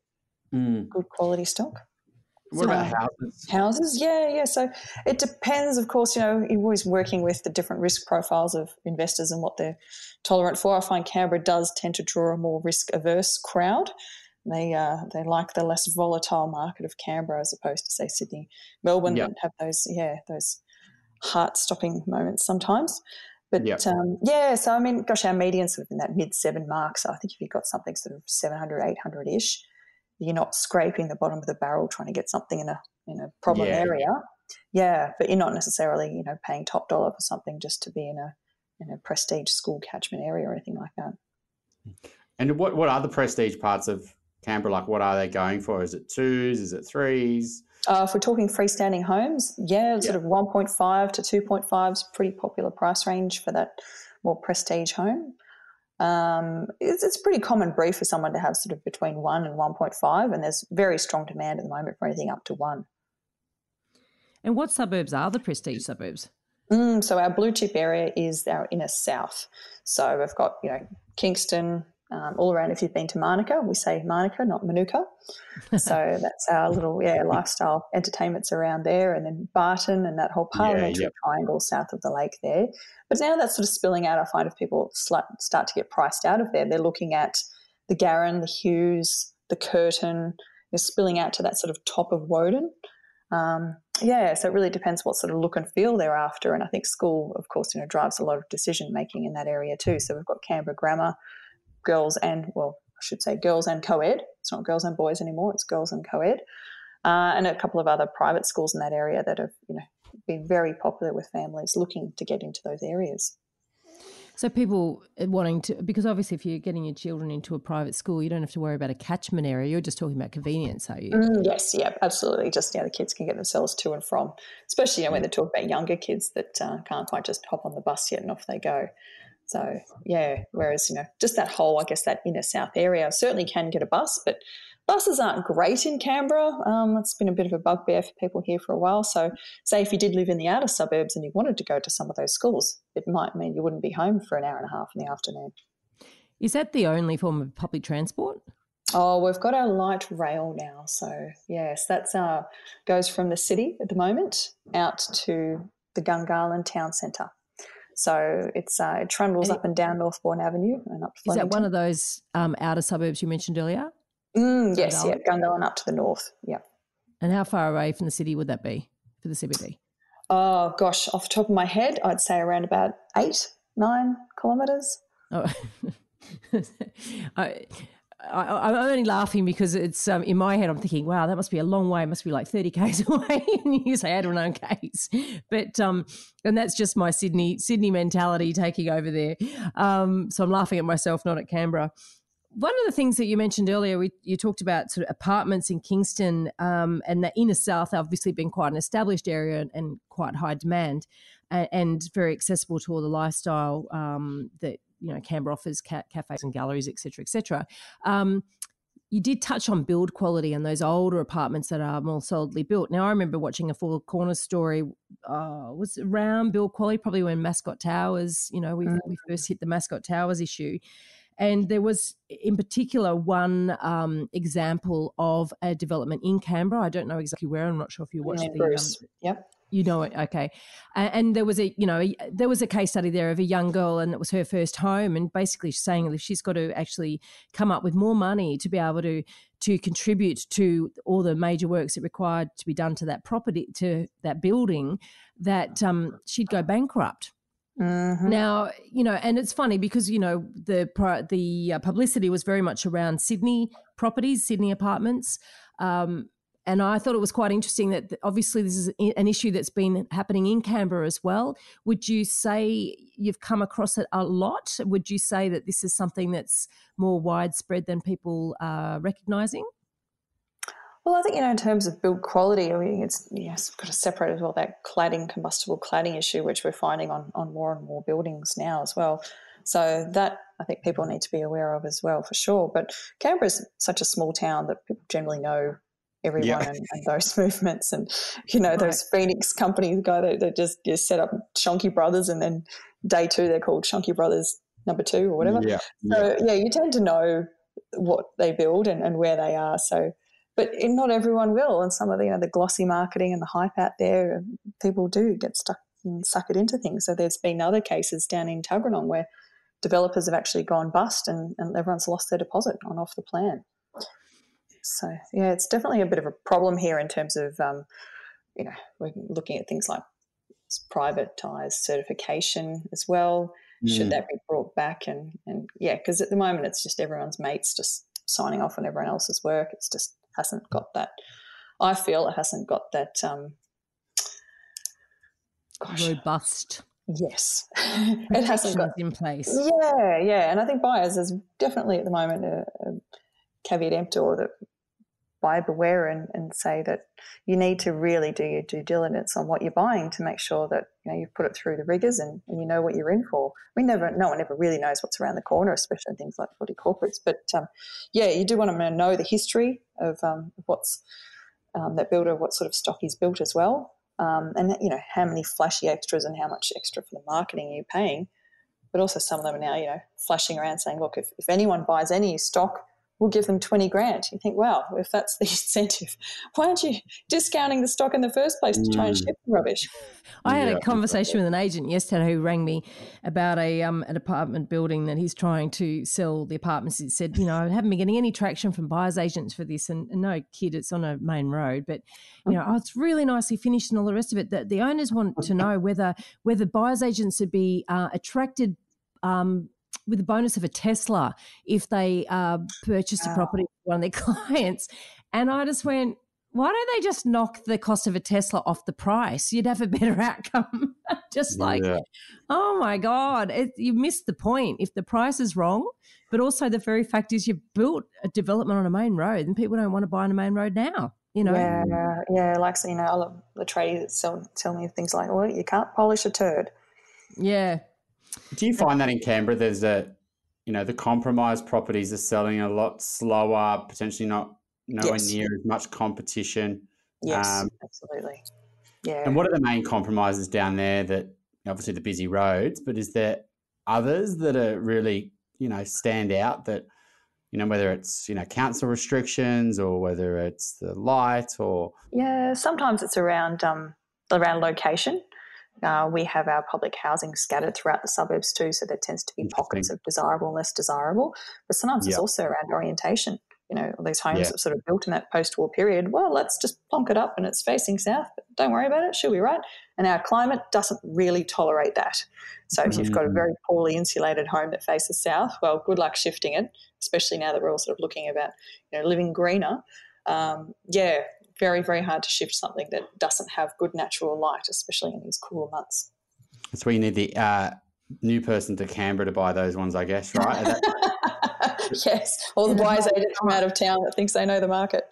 Mm. Good quality stock. What so, about houses? Houses, yeah, yeah. So it depends, of course. You know, you're always working with the different risk profiles of investors and what they're tolerant for. I find Canberra does tend to draw a more risk averse crowd. They uh, they like the less volatile market of Canberra as opposed to say Sydney, Melbourne. Yep. Have those yeah those heart stopping moments sometimes. But yep. um, yeah, so I mean, gosh, our median sort of in that mid seven mark. So I think if you've got something sort of 700, 800 ish, you're not scraping the bottom of the barrel trying to get something in a in a problem yeah. area. Yeah, but you're not necessarily you know paying top dollar for something just to be in a in a prestige school catchment area or anything like that. And what what are the prestige parts of Canberra like? What are they going for? Is it twos? Is it threes? Uh, if we're talking freestanding homes, yeah, sort of 1.5 to 2.5 is pretty popular price range for that more prestige home. Um, it's, it's, a pretty common brief for someone to have sort of between 1 and 1.5, and there's very strong demand at the moment for anything up to 1. And what suburbs are the prestige suburbs? Mm, so our blue chip area is our inner south. So we've got, you know, Kingston, um, all around. If you've been to Manuka, we say Manuka, not Manuka. so that's our little yeah lifestyle entertainments around there, and then Barton and that whole parliamentary yeah, yep. triangle south of the lake there. But now that's sort of spilling out. I find if people start to get priced out of there, they're looking at the Garran, the Hughes, the Curtin. they're spilling out to that sort of top of Woden. Um, yeah, so it really depends what sort of look and feel they're after. And I think school, of course, you know, drives a lot of decision making in that area too. So we've got Canberra Grammar, girls and well, I should say girls and co-ed. It's not girls and boys anymore; it's girls and co-ed, uh, and a couple of other private schools in that area that have you know been very popular with families looking to get into those areas. So people wanting to, because obviously, if you're getting your children into a private school, you don't have to worry about a catchment area. You're just talking about convenience, are you? Mm, yes, yeah, absolutely. Just yeah, the kids can get themselves to and from, especially you know, when they talk about younger kids that uh, can't quite just hop on the bus yet and off they go. So yeah, whereas you know, just that whole, I guess, that inner south area certainly can get a bus, but buses aren't great in Canberra. Um, it's been a bit of a bugbear for people here for a while. So, say if you did live in the outer suburbs and you wanted to go to some of those schools, it might mean you wouldn't be home for an hour and a half in the afternoon. Is that the only form of public transport? Oh, we've got our light rail now. So yes, that's uh goes from the city at the moment out to the Gungahlin town centre. So it's uh, it trundles and up and down Northbourne Avenue and up. Is that one of those um, outer suburbs you mentioned earlier? Mm, yes, yeah, Gungahlin up to the north. Yeah. And how far away from the city would that be for the CBD? Oh gosh, off the top of my head, I'd say around about eight, nine kilometres. Oh, I, I, am only laughing because it's um, in my head. I'm thinking, wow, that must be a long way. It must be like 30 k's away, and you say eight or nine k's. But um, and that's just my Sydney Sydney mentality taking over there. Um, so I'm laughing at myself, not at Canberra. One of the things that you mentioned earlier, we, you talked about sort of apartments in Kingston um, and the inner south, obviously been quite an established area and, and quite high demand and, and, very accessible to all the lifestyle um, that you know Canberra offers, ca- cafes and galleries, etc., etc. Um, you did touch on build quality and those older apartments that are more solidly built. Now, I remember watching a Four Corners story, uh, was around build quality, probably when Mascot Towers, you know, we, mm. we first hit the Mascot Towers issue. And there was, in particular, one um, example of a development in Canberra. I don't know exactly where. I'm not sure if you watched yeah, the. Bruce. Um, yep. You know it, okay. And there was a, you know, there was a case study there of a young girl, and it was her first home, and basically saying that she's got to actually come up with more money to be able to to contribute to all the major works that required to be done to that property, to that building, that um, she'd go bankrupt. Mm-hmm. Now, you know, and it's funny because you know the the uh, publicity was very much around Sydney properties, Sydney apartments, um, and I thought it was quite interesting that obviously this is an issue that's been happening in Canberra as well. Would you say you've come across it a lot? Would you say that this is something that's more widespread than people are recognising? Well, I think you know, in terms of build quality, I mean, it's yes, we've got to separate as well that cladding, combustible cladding issue, which we're finding on on more and more buildings now as well. So that I think people need to be aware of as well, for sure. But Canberra is such a small town that people generally know everyone yeah. and, and, those movements and you know right. those phoenix companies guy that, that just just set up shonky brothers and then day two they're called shonky brothers number two or whatever yeah. so yeah. yeah you tend to know what they build and, and where they are so but not everyone will and some of the you know the glossy marketing and the hype out there um, people do get stuck and suck it into things so there's been other cases down in Tuggeranong where developers have actually gone bust and, and everyone's lost their deposit on off the plan so yeah, it's definitely a bit of a problem here in terms of um, you know we're looking at things like privatized certification as well. Mm. Should that be brought back? And and yeah, because at the moment it's just everyone's mates just signing off on everyone else's work. It's just hasn't got that. I feel it hasn't got that. Um, gosh, robust. Yes, it hasn't got in place. Yeah, yeah, and I think buyers is definitely at the moment a, a caveat emptor that buyer beware and, and say that you need to really do your due diligence on what you're buying to make sure that you know you've put it through the rigors and, and you know what you're in for. We never, no one ever really knows what's around the corner, especially in things like body corporates. But um, yeah, you do want to know the history of um, what's um, that builder, what sort of stock he's built as well, um, and you know how many flashy extras and how much extra for the marketing you're paying. but also some of them are now, you know, flashing around saying, look, if, if anyone buys any stock, we'll give them 20 grand. You think, wow, if that's the incentive, why aren't you discounting the stock in the first place to try and ship the rubbish? I had yeah, a conversation with an agent yesterday who rang me about a um, an apartment building that he's trying to sell the apartments. He said, you know, I haven't been getting any traction from buyers agents for this, and, and no kid, it's on a main road, but you know, oh, it's really nicely finished and all the rest of it. That the owners want to know whether whether buyers agents would be uh, attracted um, with the bonus of a Tesla if they uh, purchased a property for one of their clients. And I just went, why don't they just knock the cost of a Tesla off the price? You'd have a better outcome. just like, yeah. oh my God, it, you missed the point. If the price is wrong, but also the very fact is you've built a development on a main road and people don't want to buy on a main road now. You know? Yeah, yeah. Like, so, you know, the tradies tell, tell me things like, well, you can't polish a turd. Yeah, do you find that in Canberra there's a, you know, the compromised properties are selling a lot slower, potentially not nowhere yes. near as much competition? Yes, um, absolutely. Yeah. And what are the main compromises down there that obviously the busy roads, but is there others that are really, you know, stand out that, you know, whether it's, you know, council restrictions or whether it's the light or Yeah, sometimes it's around um around location. Uh, we have our public housing scattered throughout the suburbs too, so there tends to be pockets of desirable and less desirable. But sometimes yep. it's also around orientation. You know, these homes yeah. that sort of built in that post-war period. Well, let's just plonk it up and it's facing south. Don't worry about it; she'll be right. And our climate doesn't really tolerate that. So if you've got a mm. very poorly insulated home that faces south, well, good luck shifting it. Especially now that we're all sort of looking about you know living greener. Um, yeah, very, very hard to shift something that doesn't have good natural light, especially in these cooler months. That's where you need the uh, new person to Canberra to buy those ones, I guess, right? yes, or the wise agent from out of town that thinks they know the market.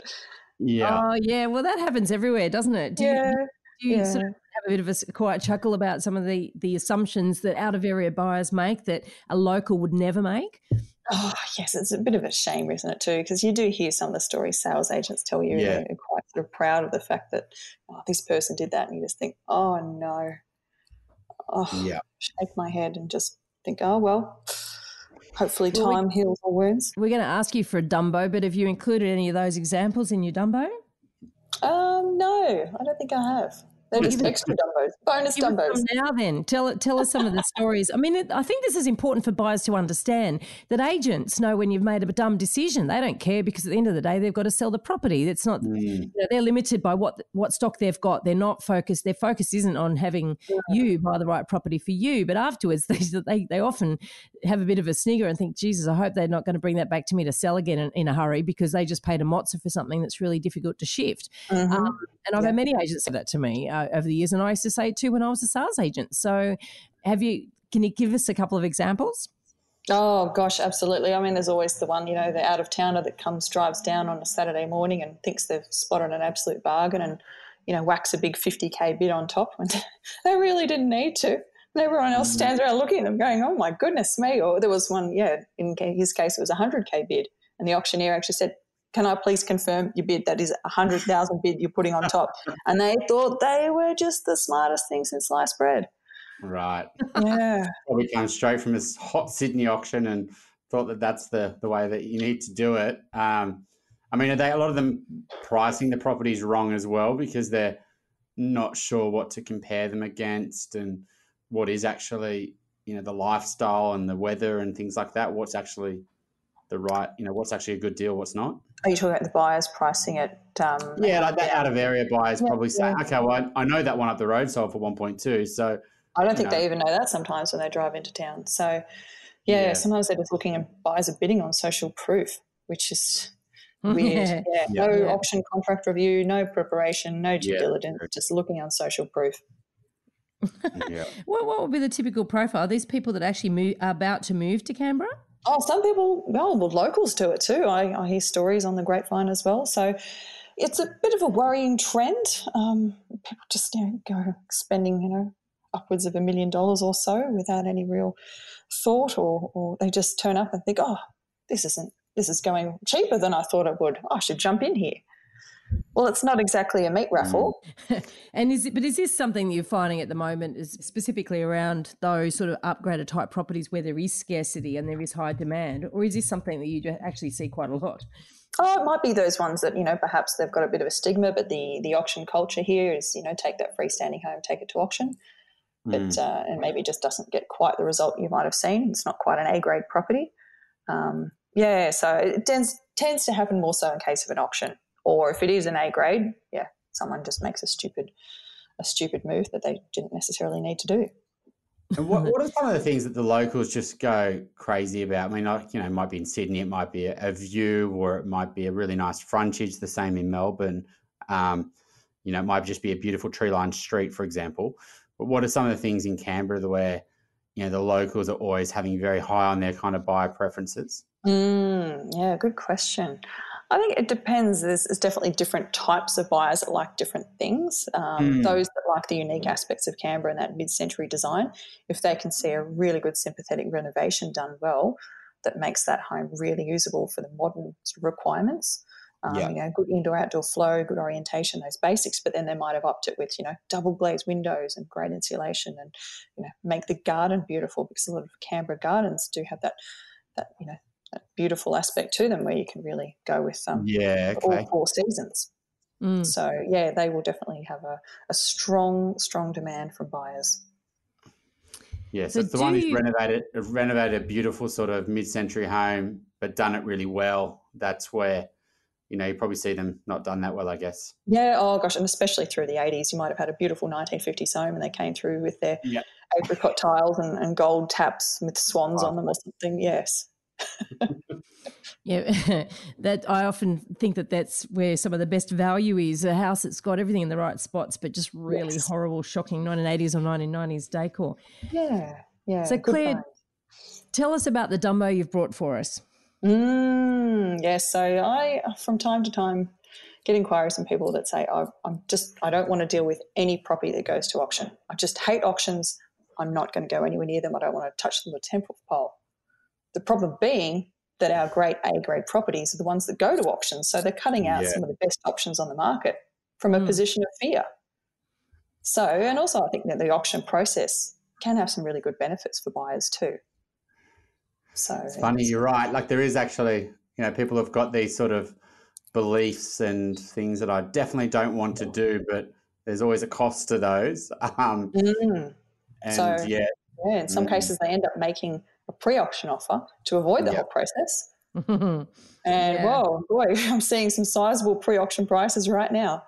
Yeah. Oh, yeah. Well, that happens everywhere, doesn't it? Do yeah. You, do you yeah. sort of have a bit of a quiet chuckle about some of the the assumptions that out of area buyers make that a local would never make? Oh, yes, it's a bit of a shame, isn't it, too? Because you do hear some of the stories sales agents tell you, yeah. They're quite sort of proud of the fact that oh, this person did that, and you just think, oh no, oh, yeah, shake my head and just think, oh well, hopefully time well, we, heals all wounds. We're going to ask you for a Dumbo, but have you included any of those examples in your Dumbo? Um, no, I don't think I have. They're just extra dumbos, bonus dumbos. Now then, tell tell us some of the stories. I mean, it, I think this is important for buyers to understand that agents know when you've made a dumb decision. They don't care because at the end of the day, they've got to sell the property. It's not mm. you know, they're limited by what what stock they've got. They're not focused. Their focus isn't on having yeah. you buy the right property for you. But afterwards, they, they they often have a bit of a snigger and think, Jesus, I hope they're not going to bring that back to me to sell again in, in a hurry because they just paid a mozza for something that's really difficult to shift. Mm-hmm. Um, and I've yeah. had many agents say that to me uh, Uh, over the years, and I used to say it too when I was a sales agent. So, have you? Can you give us a couple of examples? Oh gosh, absolutely. I mean, there's always the one, you know, the out of towner that comes, drives down on a Saturday morning and thinks they've spotted an absolute bargain and, you know, whacks a big 50k bid on top when they really didn't need to. And everyone else stands around looking at them going, oh my goodness me. Or there was one, yeah, in his case, it was a 100k bid. And the auctioneer actually said, can I please confirm your bid? That is a hundred thousand bid you're putting on top. And they thought they were just the smartest thing since sliced bread. Right. Yeah. Probably came straight from this hot Sydney auction and thought that that's the the way that you need to do it. Um, I mean, are they a lot of them pricing the properties wrong as well because they're not sure what to compare them against and what is actually you know the lifestyle and the weather and things like that. What's actually the right, you know, what's actually a good deal, what's not. Are you talking about the buyers pricing it? Um, yeah, like that out of area buyers yeah, probably say, yeah. okay, well, I, I, know that one up the road sold for 1.2. So I don't think know. they even know that sometimes when they drive into town. So yeah, yeah, sometimes they're just looking and buyers are bidding on social proof, which is weird. yeah. No auction contract review, no preparation, no due diligence, just looking on social proof. yeah. what, what would be the typical profile? Are these people that actually move, are about to move to Canberra? Oh, some people, well, well, locals do it too. I, I hear stories on the grapevine as well. So it's a bit of a worrying trend. Um, people just you know, go spending, you know, upwards of a million dollars or so without any real thought, or, or they just turn up and think, oh, this isn't, this is going cheaper than I thought it would. I should jump in here. Well, it's not exactly a meat raffle. Mm. and is it, but is this something that you're finding at the moment is specifically around those sort of upgraded type properties where there is scarcity and there is high demand, or is this something that you actually see quite a lot? Oh, it might be those ones that you know perhaps they've got a bit of a stigma, but the the auction culture here is you know take that freestanding home, take it to auction, but mm. uh, and maybe just doesn't get quite the result you might have seen. It's not quite an A grade property. Um, yeah, so it tends tends to happen more so in case of an auction, or if it is an A grade, yeah, someone just makes a stupid a stupid move that they didn't necessarily need to do. And what, what are some of the things that the locals just go crazy about? I mean, like, you know, it might be in Sydney, it might be a, a view, or it might be a really nice frontage, the same in Melbourne. Um, you know, it might just be a beautiful tree lined street, for example. But what are some of the things in Canberra where, you know, the locals are always having very high on their kind of buyer preferences? Mm, yeah, good question. I think it depends. There's, there's, definitely different types of buyers that like different things. Um, mm. Those that like the unique aspects of Canberra and that mid century design, if they can see a really good sympathetic renovation done well that makes that home really usable for the modern requirements. Um, yeah. You know, good indoor outdoor flow, good orientation, those basics. But then they might have opted with you know double glazed windows and great insulation, and you know make the garden beautiful because a lot of Canberra gardens do have that that you know beautiful aspect to them where you can really go with um, yeah, okay. all four seasons. Mm. So yeah, they will definitely have a, a strong, strong demand from buyers. Yeah, so, so it's the one who's you... renovated renovated a beautiful sort of mid-century home, but done it really well. That's where you know you probably see them not done that well, I guess. Yeah. Oh gosh, and especially through the eighties, you might have had a beautiful 1950s home, and they came through with their yep. apricot tiles and, and, gold taps with swans on them or something. Yes. Yeah, that I often think that that's where some of the best value is a house that's got everything in the right spots, but just really yes. horrible, shocking 1980s or 1990s decor. Yeah, yeah. So, Claire, tell us about the Dumbo you've brought for us. Mm, yes, so I, from time to time, get inquiries from people that say, oh, I'm just, I don't want to deal with any property that goes to auction. I just hate auctions. I'm not going to go anywhere near them. I don't want to touch them with a 10 foot pole. The problem being that our great A grade properties are the ones that go to auctions. So they're cutting out yeah. some of the best options on the market from a mm. position of fear. So, and also I think that the auction process can have some really good benefits for buyers too. So it's funny, you're right. Like there is actually, you know, people have got these sort of beliefs and things that I definitely don't want to do, but there's always a cost to those. Um, mm. And so, yeah. Yeah, in some mm. cases they end up making a pre-auction offer to avoid the yep. whole process. and yeah. whoa, boy, I'm seeing some sizable pre-auction prices right now.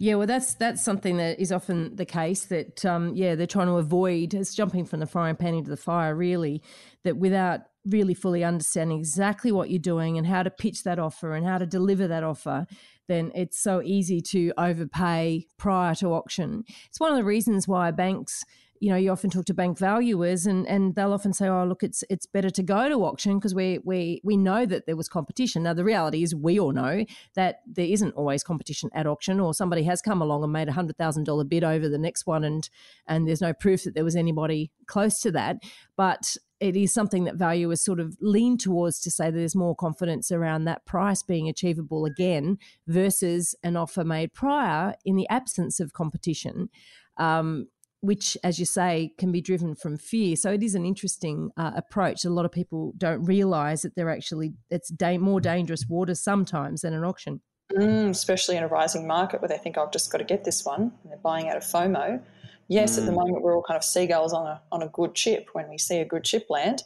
Yeah, well, that's that's something that is often the case. That um, yeah, they're trying to avoid. It's jumping from the frying pan into the fire, really. That without really fully understanding exactly what you're doing and how to pitch that offer and how to deliver that offer, then it's so easy to overpay prior to auction. It's one of the reasons why banks you know, you often talk to bank valuers and, and they'll often say, oh, look, it's it's better to go to auction because we, we, we know that there was competition. Now, the reality is we all know that there isn't always competition at auction or somebody has come along and made a $100,000 bid over the next one and, and there's no proof that there was anybody close to that. But it is something that valuers sort of lean towards to say that there's more confidence around that price being achievable again versus an offer made prior in the absence of competition. Um, which, as you say, can be driven from fear. So it is an interesting uh, approach. A lot of people don't realise that they're actually it's da- more dangerous water sometimes than an auction. Mm, especially in a rising market where they think I've just got to get this one, and they're buying out of FOMO. Yes, mm. at the mm. moment we're all kind of seagulls on a on a good chip when we see a good chip land,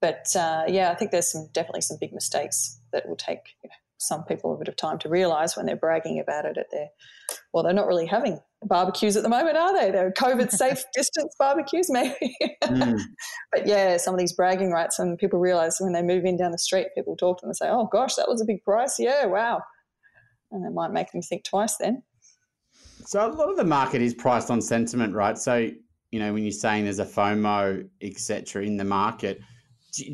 but uh, yeah, I think there's some definitely some big mistakes that will take you know, some people a bit of time to realise when they're bragging about it at their well, they're not really having barbecues at the moment, are they? They're COVID safe distance barbecues, maybe. mm. But yeah, some of these bragging rights, and people realise when they move in down the street, people talk to them and say, "Oh gosh, that was a big price." Yeah, wow, and it might make them think twice then. So a lot of the market is priced on sentiment, right? So you know when you're saying there's a FOMO, etc., in the market,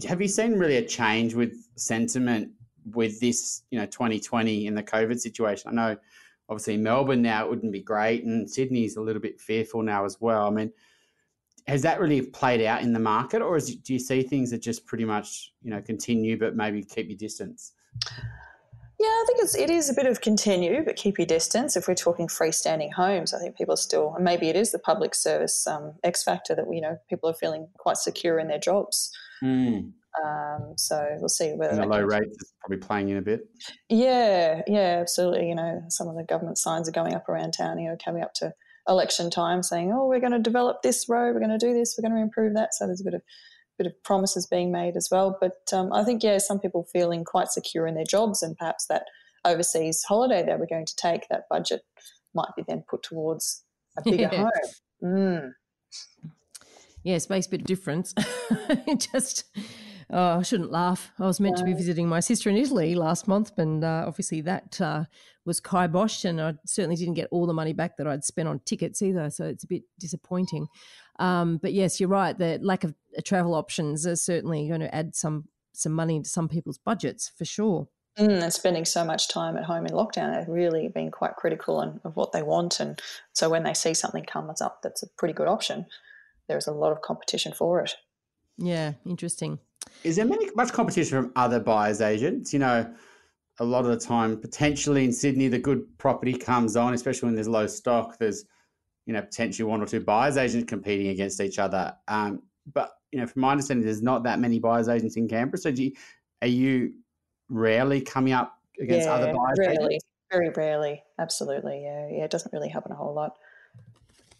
have you seen really a change with sentiment with this, you know, 2020 in the COVID situation? I know obviously Melbourne now it wouldn't be great, and Sydney's a little bit fearful now as well. I mean, has that really played out in the market, or is, do you see things that just pretty much you know continue but maybe keep your distance? Yeah, I think it's it is a bit of continue, but keep your distance. If we're talking freestanding homes, I think people are still, and maybe it is the public service um, X factor that you know people are feeling quite secure in their jobs. Mm. Um, so we'll see whether And the low can- rates is probably playing in a bit. Yeah, yeah, absolutely. You know, some of the government signs are going up around town. You know, coming up to election time, saying, "Oh, we're going to develop this road. We're going to do this. We're going to improve that." So there's a bit of bit of promises being made as well. But um, I think yeah, some people feeling quite secure in their jobs, and perhaps that overseas holiday they were going to take, that budget might be then put towards a bigger Yeah. home. Mm. Yes, makes a bit of difference. Just, oh, I shouldn't laugh. I was meant to be visiting my sister in Italy last month, and uh, obviously that uh, was kiboshed, and I certainly didn't get all the money back that I'd spent on tickets either. So it's a bit disappointing. Um, but yes, you're right. The lack of uh, travel options are certainly going to add some some money into some people's budgets for sure. Mm, and spending so much time at home in lockdown they've really been quite critical on, of what they want. And so when they see something comes up that's a pretty good option, there's a lot of competition for it. Yeah, interesting. Is there many, much competition from other buyers agents? You know, a lot of the time, potentially in Sydney, the good property comes on, especially when there's low stock. There's, you know, potentially one or two buyers agents competing against each other. Um, but you know, from my understanding, there's not that many buyers agents in Canberra. So, do you, are you rarely coming up against other buyers rarely, agents? very rarely. Absolutely, yeah, yeah. It doesn't really happen a whole lot.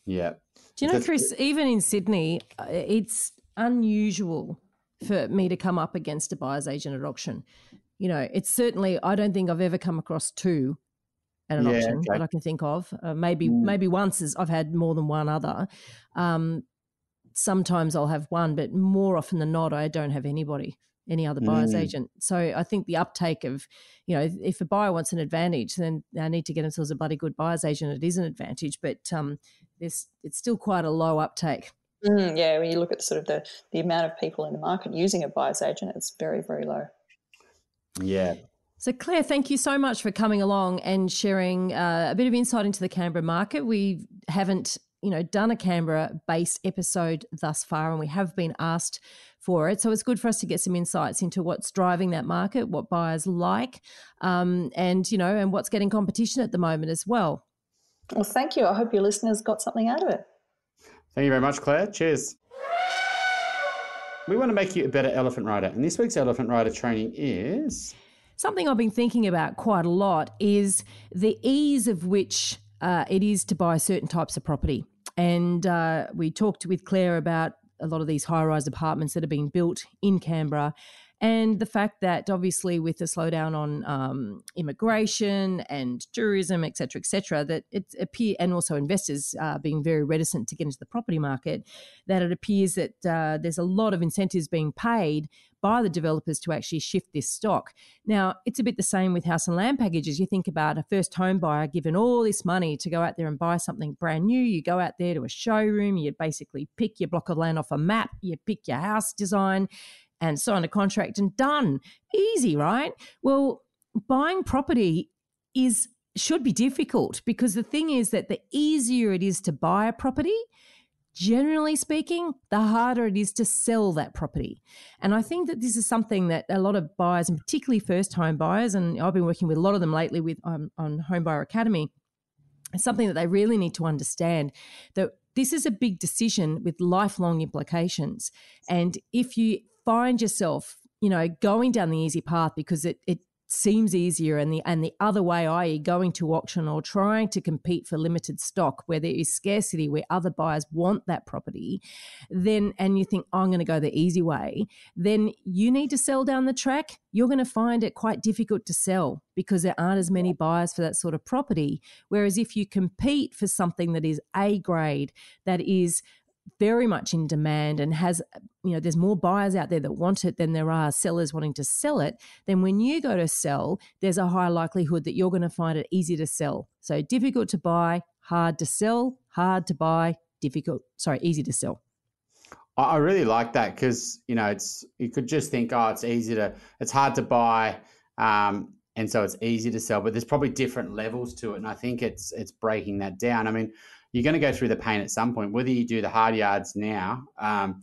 Yeah. Do you know, That's- Chris, even in Sydney, uh, it's unusual for me to come up against a buyer's agent at auction. You know, it's certainly, I don't think I've ever come across two at an Yeah, auction okay. that I can think of. Uh, maybe, Mm. maybe once is I've had more than one other. Um, sometimes I'll have one, but more often than not, I don't have anybody, any other buyer's Mm. agent. So I think the uptake of, you know, if, if a buyer wants an advantage, then they need to get themselves a bloody good buyer's agent. It is an advantage, but um, it's still quite a low uptake. Mm, yeah, when you look at sort of the, the amount of people in the market using a buyer's agent, it's very, very low. Yeah. So, Claire, thank you so much for coming along and sharing uh, a bit of insight into the Canberra market. We haven't, you know, done a Canberra-based episode thus far, and we have been asked for it. So it's good for us to get some insights into what's driving that market, what buyers like, um, and you know, and what's getting competition at the moment as well. Well, thank you. I hope your listeners got something out of it. Thank you very much, Claire. Cheers. We want to make you a better elephant rider. And this week's elephant rider training is Something I've been thinking about quite a lot is the ease of which uh, it is to buy certain types of property. And uh, we talked with Claire about a lot of these high rise apartments that are being built in Canberra. And the fact that obviously with the slowdown on um, immigration and tourism, et cetera, et cetera, that it appear and also investors uh, being very reticent to get into the property market, that it appears that uh, there's a lot of incentives being paid by the developers to actually shift this stock. Now, it's a bit the same with house and land packages. You think about a first home buyer given all this money to go out there and buy something brand new. You go out there to a showroom, you basically pick your block of land off a map, you pick your house design and sign a contract and done. Easy, right? Well, buying property is should be difficult because the thing is that the easier it is to buy a property, generally speaking, the harder it is to sell that property. And I think that this is something that a lot of buyers, and particularly first home buyers, and I've been working with a lot of them lately with um, on Home Buyer Academy, it's something that they really need to understand that this is a big decision with lifelong implications. And if you find yourself, you know, going down the easy path because it, it seems easier and the and the other way, i.e., going to auction or trying to compete for limited stock where there is scarcity, where other buyers want that property, then and you think I'm going to go the easy way, then you need to sell down the track. You're going to find it quite difficult to sell because there aren't as many buyers for that sort of property. Whereas if you compete for something that is A grade, that is very much in demand and has you know there's more buyers out there that want it than there are sellers wanting to sell it then when you go to sell there's a high likelihood that you're going to find it easy to sell. So difficult to buy hard to sell hard to buy difficult sorry easy to sell. I really like that because you know it's you could just think oh it's easy to it's hard to buy um, and so it's easy to sell but there's probably different levels to it and I think it's it's breaking that down. I mean you're going to go through the pain at some point whether you do the hard yards now um,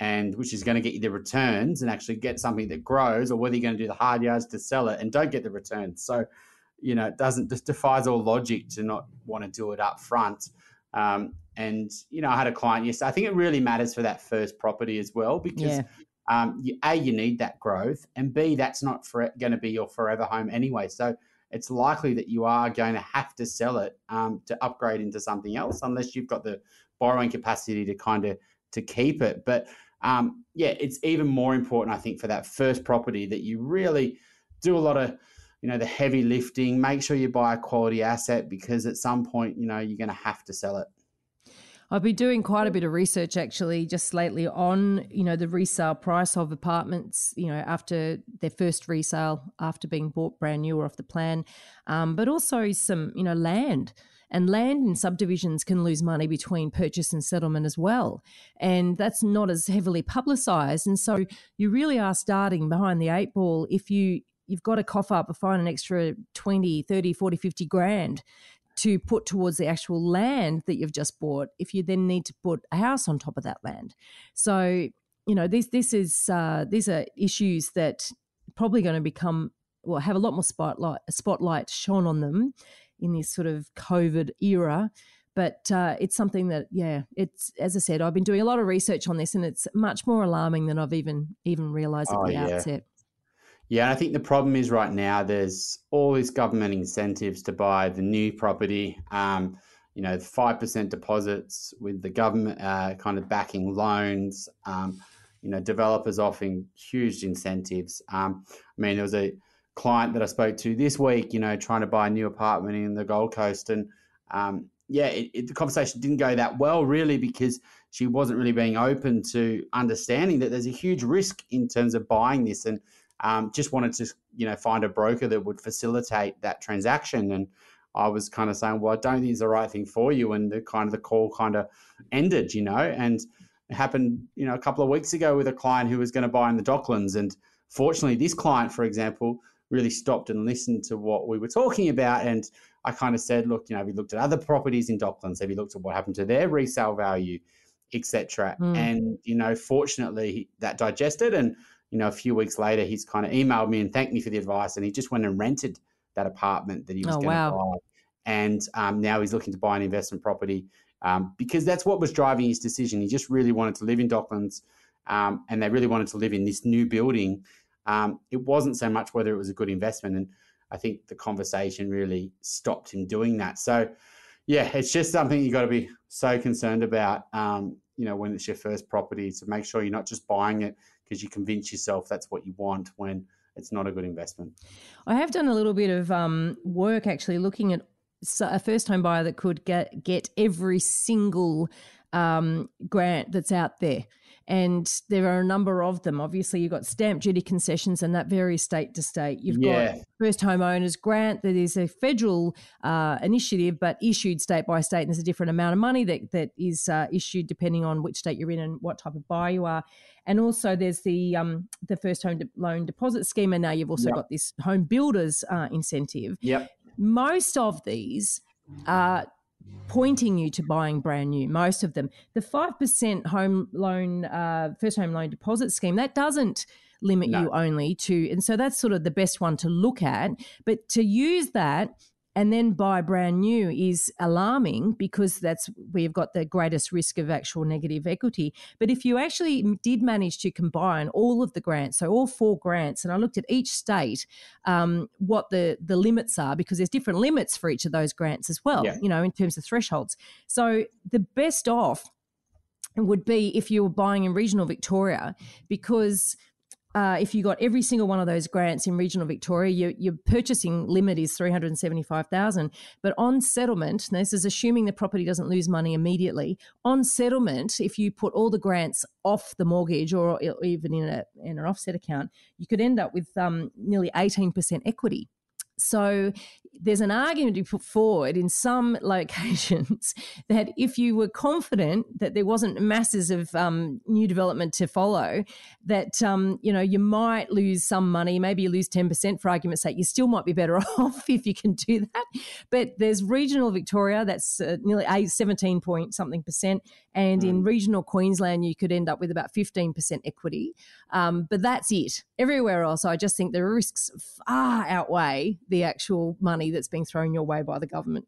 and which is going to get you the returns and actually get something that grows, or whether you're going to do the hard yards to sell it and don't get the returns. So, you know, it doesn't just defies all logic to not want to do it up front. Um, and you know, I had a client yesterday. I think it really matters for that first property as well because yeah. um, you, a you need that growth, and b that's not for, going to be your forever home anyway. So it's likely that you are going to have to sell it um, to upgrade into something else, unless you've got the borrowing capacity to kind of to keep it. But um, yeah, it's even more important, I think, for that first property that you really do a lot of, you know, the heavy lifting. Make sure you buy a quality asset because at some point, you know, you're going to have to sell it. I've been doing quite a bit of research actually just lately on, you know, the resale price of apartments, you know, after their first resale, after being bought brand new or off the plan, um, but also some, you know, land and land in subdivisions can lose money between purchase and settlement as well. And that's not as heavily publicised. And so you really are starting behind the eight ball if you you've got to cough up or find an extra 20, 30, 40, 50 grand to put towards the actual land that you've just bought if you then need to put a house on top of that land. So, you know, this this is uh, these are issues that probably going to become well have a lot more spotlight spotlight shone on them in this sort of COVID era. But uh, it's something that, yeah, it's as I said, I've been doing a lot of research on this, and it's much more alarming than I've even even realised at oh, the yeah. outset. Yeah, I think the problem is right now there's all these government incentives to buy the new property. Um, you know, five percent deposits with the government uh, kind of backing loans. Um, you know, developers offering huge incentives. Um, I mean, there was a client that I spoke to this week, you know, trying to buy a new apartment in the Gold Coast. And um, yeah, it, it, the conversation didn't go that well, really, because she wasn't really being open to understanding that there's a huge risk in terms of buying this and um, just wanted to, you know, find a broker that would facilitate that transaction. And I was kind of saying, well, I don't think it's the right thing for you. And the kind of the call kind of ended, you know, and it happened, you know, a couple of weeks ago with a client who was going to buy in the Docklands. And fortunately, this client, for example, really stopped and listened to what we were talking about. And I kind of said, look, you know, have you looked at other properties in Docklands? Have you looked at what happened to their resale value, etc. Mm. And you know, fortunately, that digested. And you know, a few weeks later, he's kind of emailed me and thanked me for the advice. And he just went and rented that apartment that he was oh, going to wow. buy. And um, now he's looking to buy an investment property um, because that's what was driving his decision. He just really wanted to live in Docklands, um, and they really wanted to live in this new building um, it wasn't so much whether it was a good investment. And I think the conversation really stopped him doing that. So, yeah, it's just something you got to be so concerned about, um, you know, when it's your first property to make sure you're not just buying it because you convince yourself that's what you want when it's not a good investment. I have done a little bit of um, work actually looking at a first home buyer that could get get every single um, grant that's out there and there are a number of them. Obviously, you've got stamp duty concessions, and that varies state to state. You've yeah. got first homeowners grant that is a federal uh, initiative, but issued state by state, and there's a different amount of money that that is uh, issued depending on which state you're in and what type of buyer you are. And also, there's the um, the first home de- loan deposit scheme, and now you've also yep. got this home builders uh, incentive. Yep. Most of these are pointing you to buying brand new most of them the 5% home loan uh, first home loan deposit scheme that doesn't limit no. you only to and so that's sort of the best one to look at but to use that and then buy brand new is alarming because that's where you've got the greatest risk of actual negative equity. But if you actually did manage to combine all of the grants, so all four grants, and I looked at each state, um, what the the limits are because there's different limits for each of those grants as well. Yeah. You know, in terms of thresholds. So the best off would be if you were buying in regional Victoria because uh, if you got every single one of those grants in regional Victoria, your, your purchasing limit is three hundred seventy five thousand. But on settlement, this is assuming the property doesn't lose money immediately. On settlement, if you put all the grants off the mortgage or even in a in an offset account, you could end up with um, nearly eighteen percent equity. So there's an argument to be put forward in some locations that if you were confident that there wasn't masses of um, new development to follow, that um, you know you might lose some money. Maybe you lose ten percent for argument's sake. You still might be better off if you can do that. But there's regional Victoria that's uh, nearly a seventeen point something percent, and mm. in regional Queensland you could end up with about fifteen percent equity. Um, but that's it. Everywhere else, I just think the risks far outweigh the actual money that's being thrown your way by the government.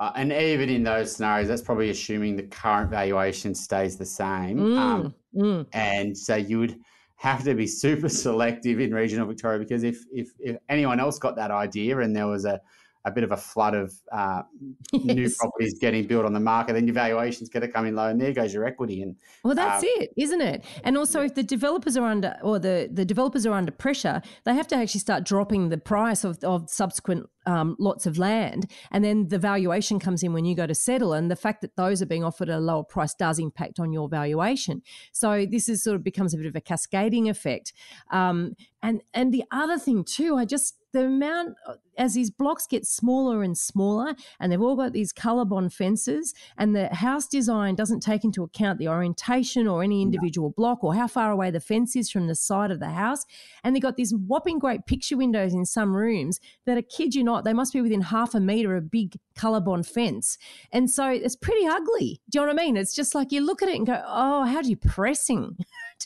Uh, and even in those scenarios, that's probably assuming the current valuation stays the same. Mm, um, mm. And so you would have to be super selective in regional Victoria because if, if, if anyone else got that idea and there was a a bit of a flood of uh, yes. new properties getting built on the market, then your valuation's going to come in low, and there goes your equity. And well, that's um, it, isn't it? And also, yeah. if the developers are under, or the the developers are under pressure, they have to actually start dropping the price of of subsequent um, lots of land, and then the valuation comes in when you go to settle, and the fact that those are being offered at a lower price does impact on your valuation. So this is sort of becomes a bit of a cascading effect. Um, and and the other thing too, I just the amount as these blocks get smaller and smaller and they've all got these COLORBOND fences and the house design doesn't take into account the orientation or any individual block or how far away the fence is from the side of the house and they've got these whopping great picture windows in some rooms that are kid you not they must be within half a meter of a big COLORBOND fence. And so it's pretty ugly. Do you know what i mean? It's just like you look at it and go oh how depressing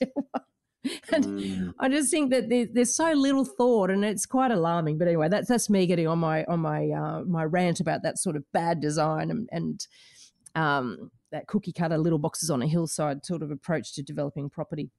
and mm. I just think that there, there's so little thought, and it's quite alarming. But anyway, that's that's me getting on my on my uh, my rant about that sort of bad design and, and um, that cookie cutter little boxes on a hillside sort of approach to developing property.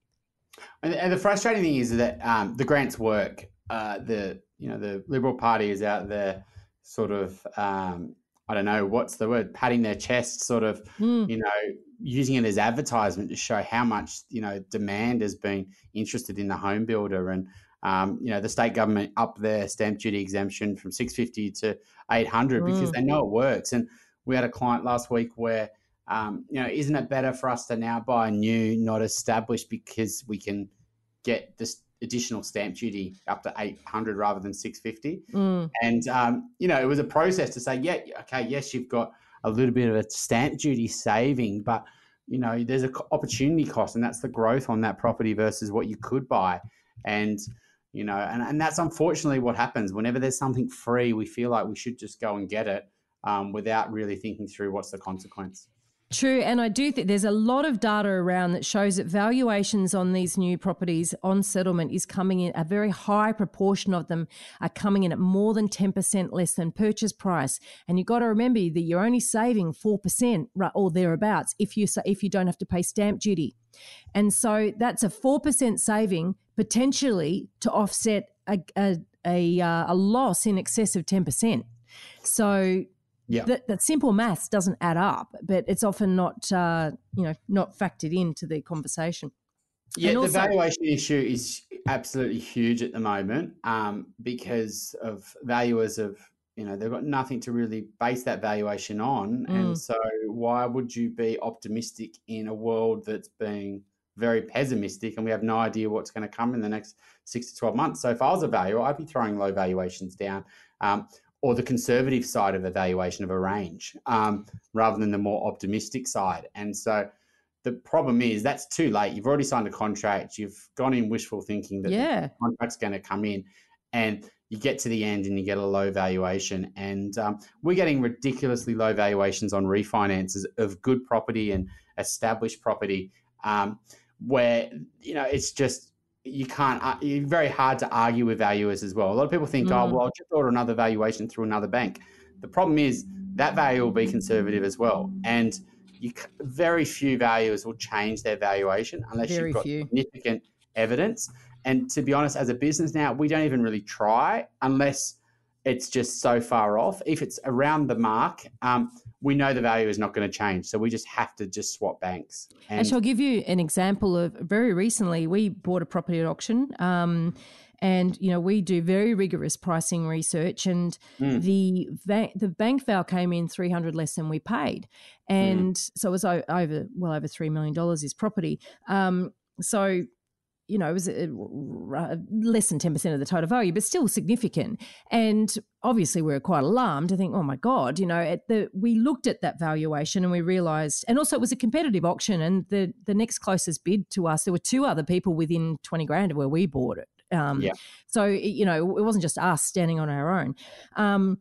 And, and the frustrating thing is that um, the grants work. Uh, the you know the Liberal Party is out there, sort of um, I don't know what's the word, patting their chest, sort of, mm. you know, using it as advertisement to show how much you know demand has been interested in the home builder and um, you know the state government up their stamp duty exemption from 650 to 800 mm. because they know it works and we had a client last week where um, you know isn't it better for us to now buy a new not established because we can get this additional stamp duty up to 800 rather than 650 mm. and um, you know it was a process to say yeah okay yes you've got a little bit of a stamp duty saving, but you know there's an opportunity cost, and that's the growth on that property versus what you could buy, and you know, and, and that's unfortunately what happens whenever there's something free. We feel like we should just go and get it um, without really thinking through what's the consequence. True, and I do think there's a lot of data around that shows that valuations on these new properties on settlement is coming in. A very high proportion of them are coming in at more than ten percent less than purchase price. And you've got to remember that you're only saving four percent or thereabouts if you if you don't have to pay stamp duty. And so that's a four percent saving potentially to offset a a, a, uh, a loss in excess of ten percent. So yeah. that, that simple maths doesn't add up, but it's often not, uh, you know, not factored into the conversation. Yeah, the valuation issue is absolutely huge at the moment um, because of valuers of you know they've got nothing to really base that valuation on, mm. and so why would you be optimistic in a world that's being very pessimistic and we have no idea what's going to come in the next six to 12 months. So if I was a valuer, I'd be throwing low valuations down. Um, or the conservative side of evaluation of a range um, rather than the more optimistic side. And so the problem is that's too late. You've already signed a contract. You've gone in wishful thinking that yeah. the contract's going to come in, and you get to the end and you get a low valuation. And um, we're getting ridiculously low valuations on refinances of good property and established property, um, where you know it's just you can't uh, it's very hard to argue with valuers as well a lot of people think oh, mm. oh well i'll just order another valuation through another bank the problem is that value will be conservative as well and you very few valuers will change their valuation unless very you've got few. significant evidence and to be honest as a business now we don't even really try unless it's just so far off if it's around the mark um, we know the value is not going to change. So we just have to just swap banks. And, and I'll give you an example of very recently, we bought a property at auction. Um, and you know we do very rigorous pricing research, and mm. the va- the bank val came in three hundred less than we paid, and mm. so it was over well over three million dollars is property. Um, so you know, it was uh, less than 10% of the total value, but still significant. And obviously, we were quite alarmed to think, oh my God, you know, at the, we looked at that valuation and we realized, and also it was a competitive auction. And the, the next closest bid to us, there were two other people within 20 grand of where we bought it. Um, yeah. So, you know, it wasn't just us standing on our own. Um,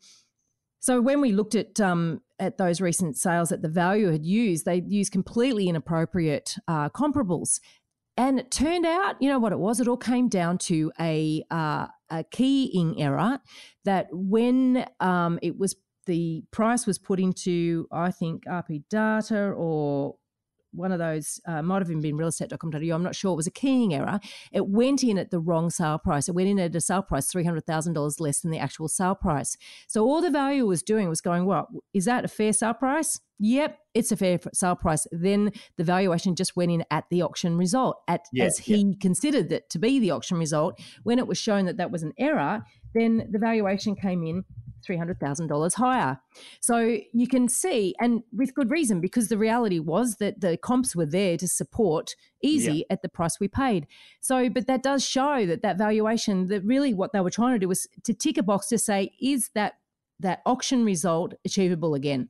so when we looked at um, at those recent sales that the value had used, they used completely inappropriate uh, comparables, and it turned out, you know what it was? It all came down to a uh, a keying error that when um, it was the price was put into, I think RP data or one of those uh, might have even been realestate.com.au. I'm not sure. It was a keying error. It went in at the wrong sale price. It went in at a sale price three hundred thousand dollars less than the actual sale price. So all the value was doing was going, "What is that a fair sale price?" Yep, it's a fair sale price. Then the valuation just went in at the auction result, at yeah, as he yeah. considered that to be the auction result. When it was shown that that was an error, then the valuation came in $300,000 higher. So you can see, and with good reason, because the reality was that the comps were there to support easy yeah. at the price we paid. So, but that does show that that valuation, that really what they were trying to do was to tick a box to say, is that that auction result achievable again?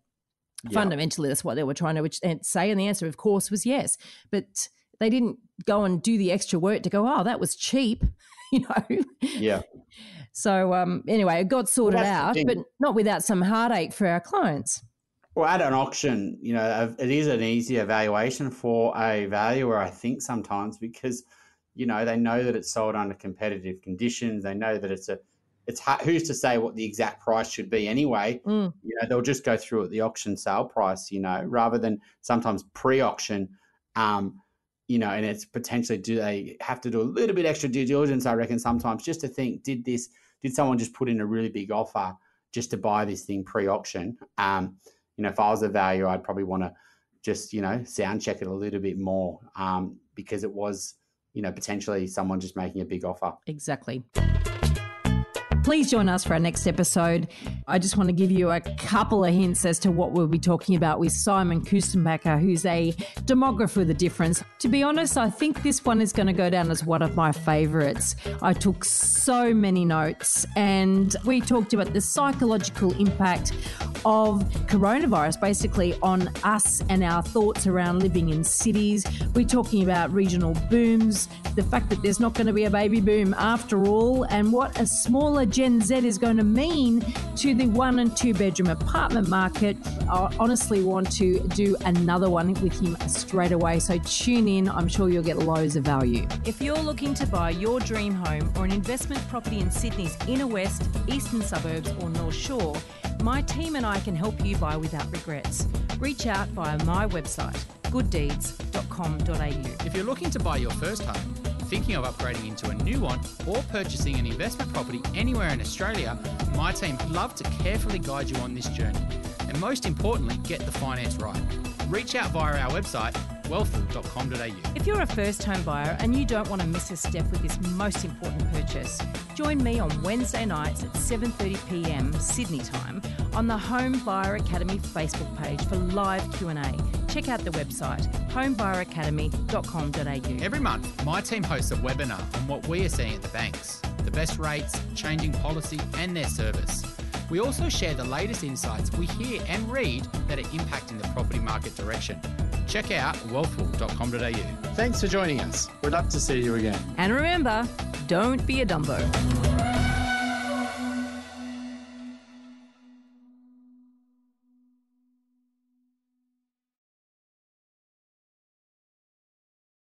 Yeah. Fundamentally, that's what they were trying to say. And the answer, of course, was yes. But they didn't go and do the extra work to go, oh, that was cheap. you know? Yeah. So um, anyway, it got sorted well, out, but not without some heartache for our clients. Well, at an auction, you know, it is an easy evaluation for a valuer, I think, sometimes because, you know, they know that it's sold under competitive conditions. They know that it's a, it's who's to say what the exact price should be anyway. Mm. You know, they'll just go through at the auction sale price, you know, rather than sometimes pre-auction. Um, you know, and it's potentially do they have to do a little bit extra due diligence, I reckon, sometimes just to think, did this, did someone just put in a really big offer just to buy this thing pre auction? Um, you know, if I was a value, I'd probably want to just, you know, sound check it a little bit more um, because it was, you know, potentially someone just making a big offer. Exactly. Please join us for our next episode. I just want to give you a couple of hints as to what we'll be talking about with Simon Kuestenmacher, who's a demographer with a difference. To be honest, I think this one is going to go down as one of my favorites. I took so many notes and we talked about the psychological impact of coronavirus basically on us and our thoughts around living in cities. We're talking about regional booms, the fact that there's not going to be a baby boom after all, and what a smaller Gen Z is going to mean to the one and two bedroom apartment market. I honestly want to do another one with him straight away. So tune in. I'm sure you'll get loads of value. If you're looking to buy your dream home or an investment property in Sydney's inner west, eastern suburbs, or North Shore, my team and I can help you buy without regrets. Reach out via my website, gooddeeds.com.au. If you're looking to buy your first home, thinking of upgrading into a new one, or purchasing an investment property anywhere in Australia, my team would love to carefully guide you on this journey. And most importantly, get the finance right. Reach out via our website wealthful.com.au. If you're a first home buyer and you don't want to miss a step with this most important purchase, join me on Wednesday nights at 7:30 p.m. Sydney time on the Home Buyer Academy Facebook page for live Q&A. Check out the website homebuyeracademy.com.au. Every month, my team hosts a webinar on what we are seeing at the banks, the best rates, changing policy and their service. We also share the latest insights we hear and read that are impacting the property market direction check out wealthful.com.au. Thanks for joining us. We'd love to see you again. And remember, don't be a Dumbo.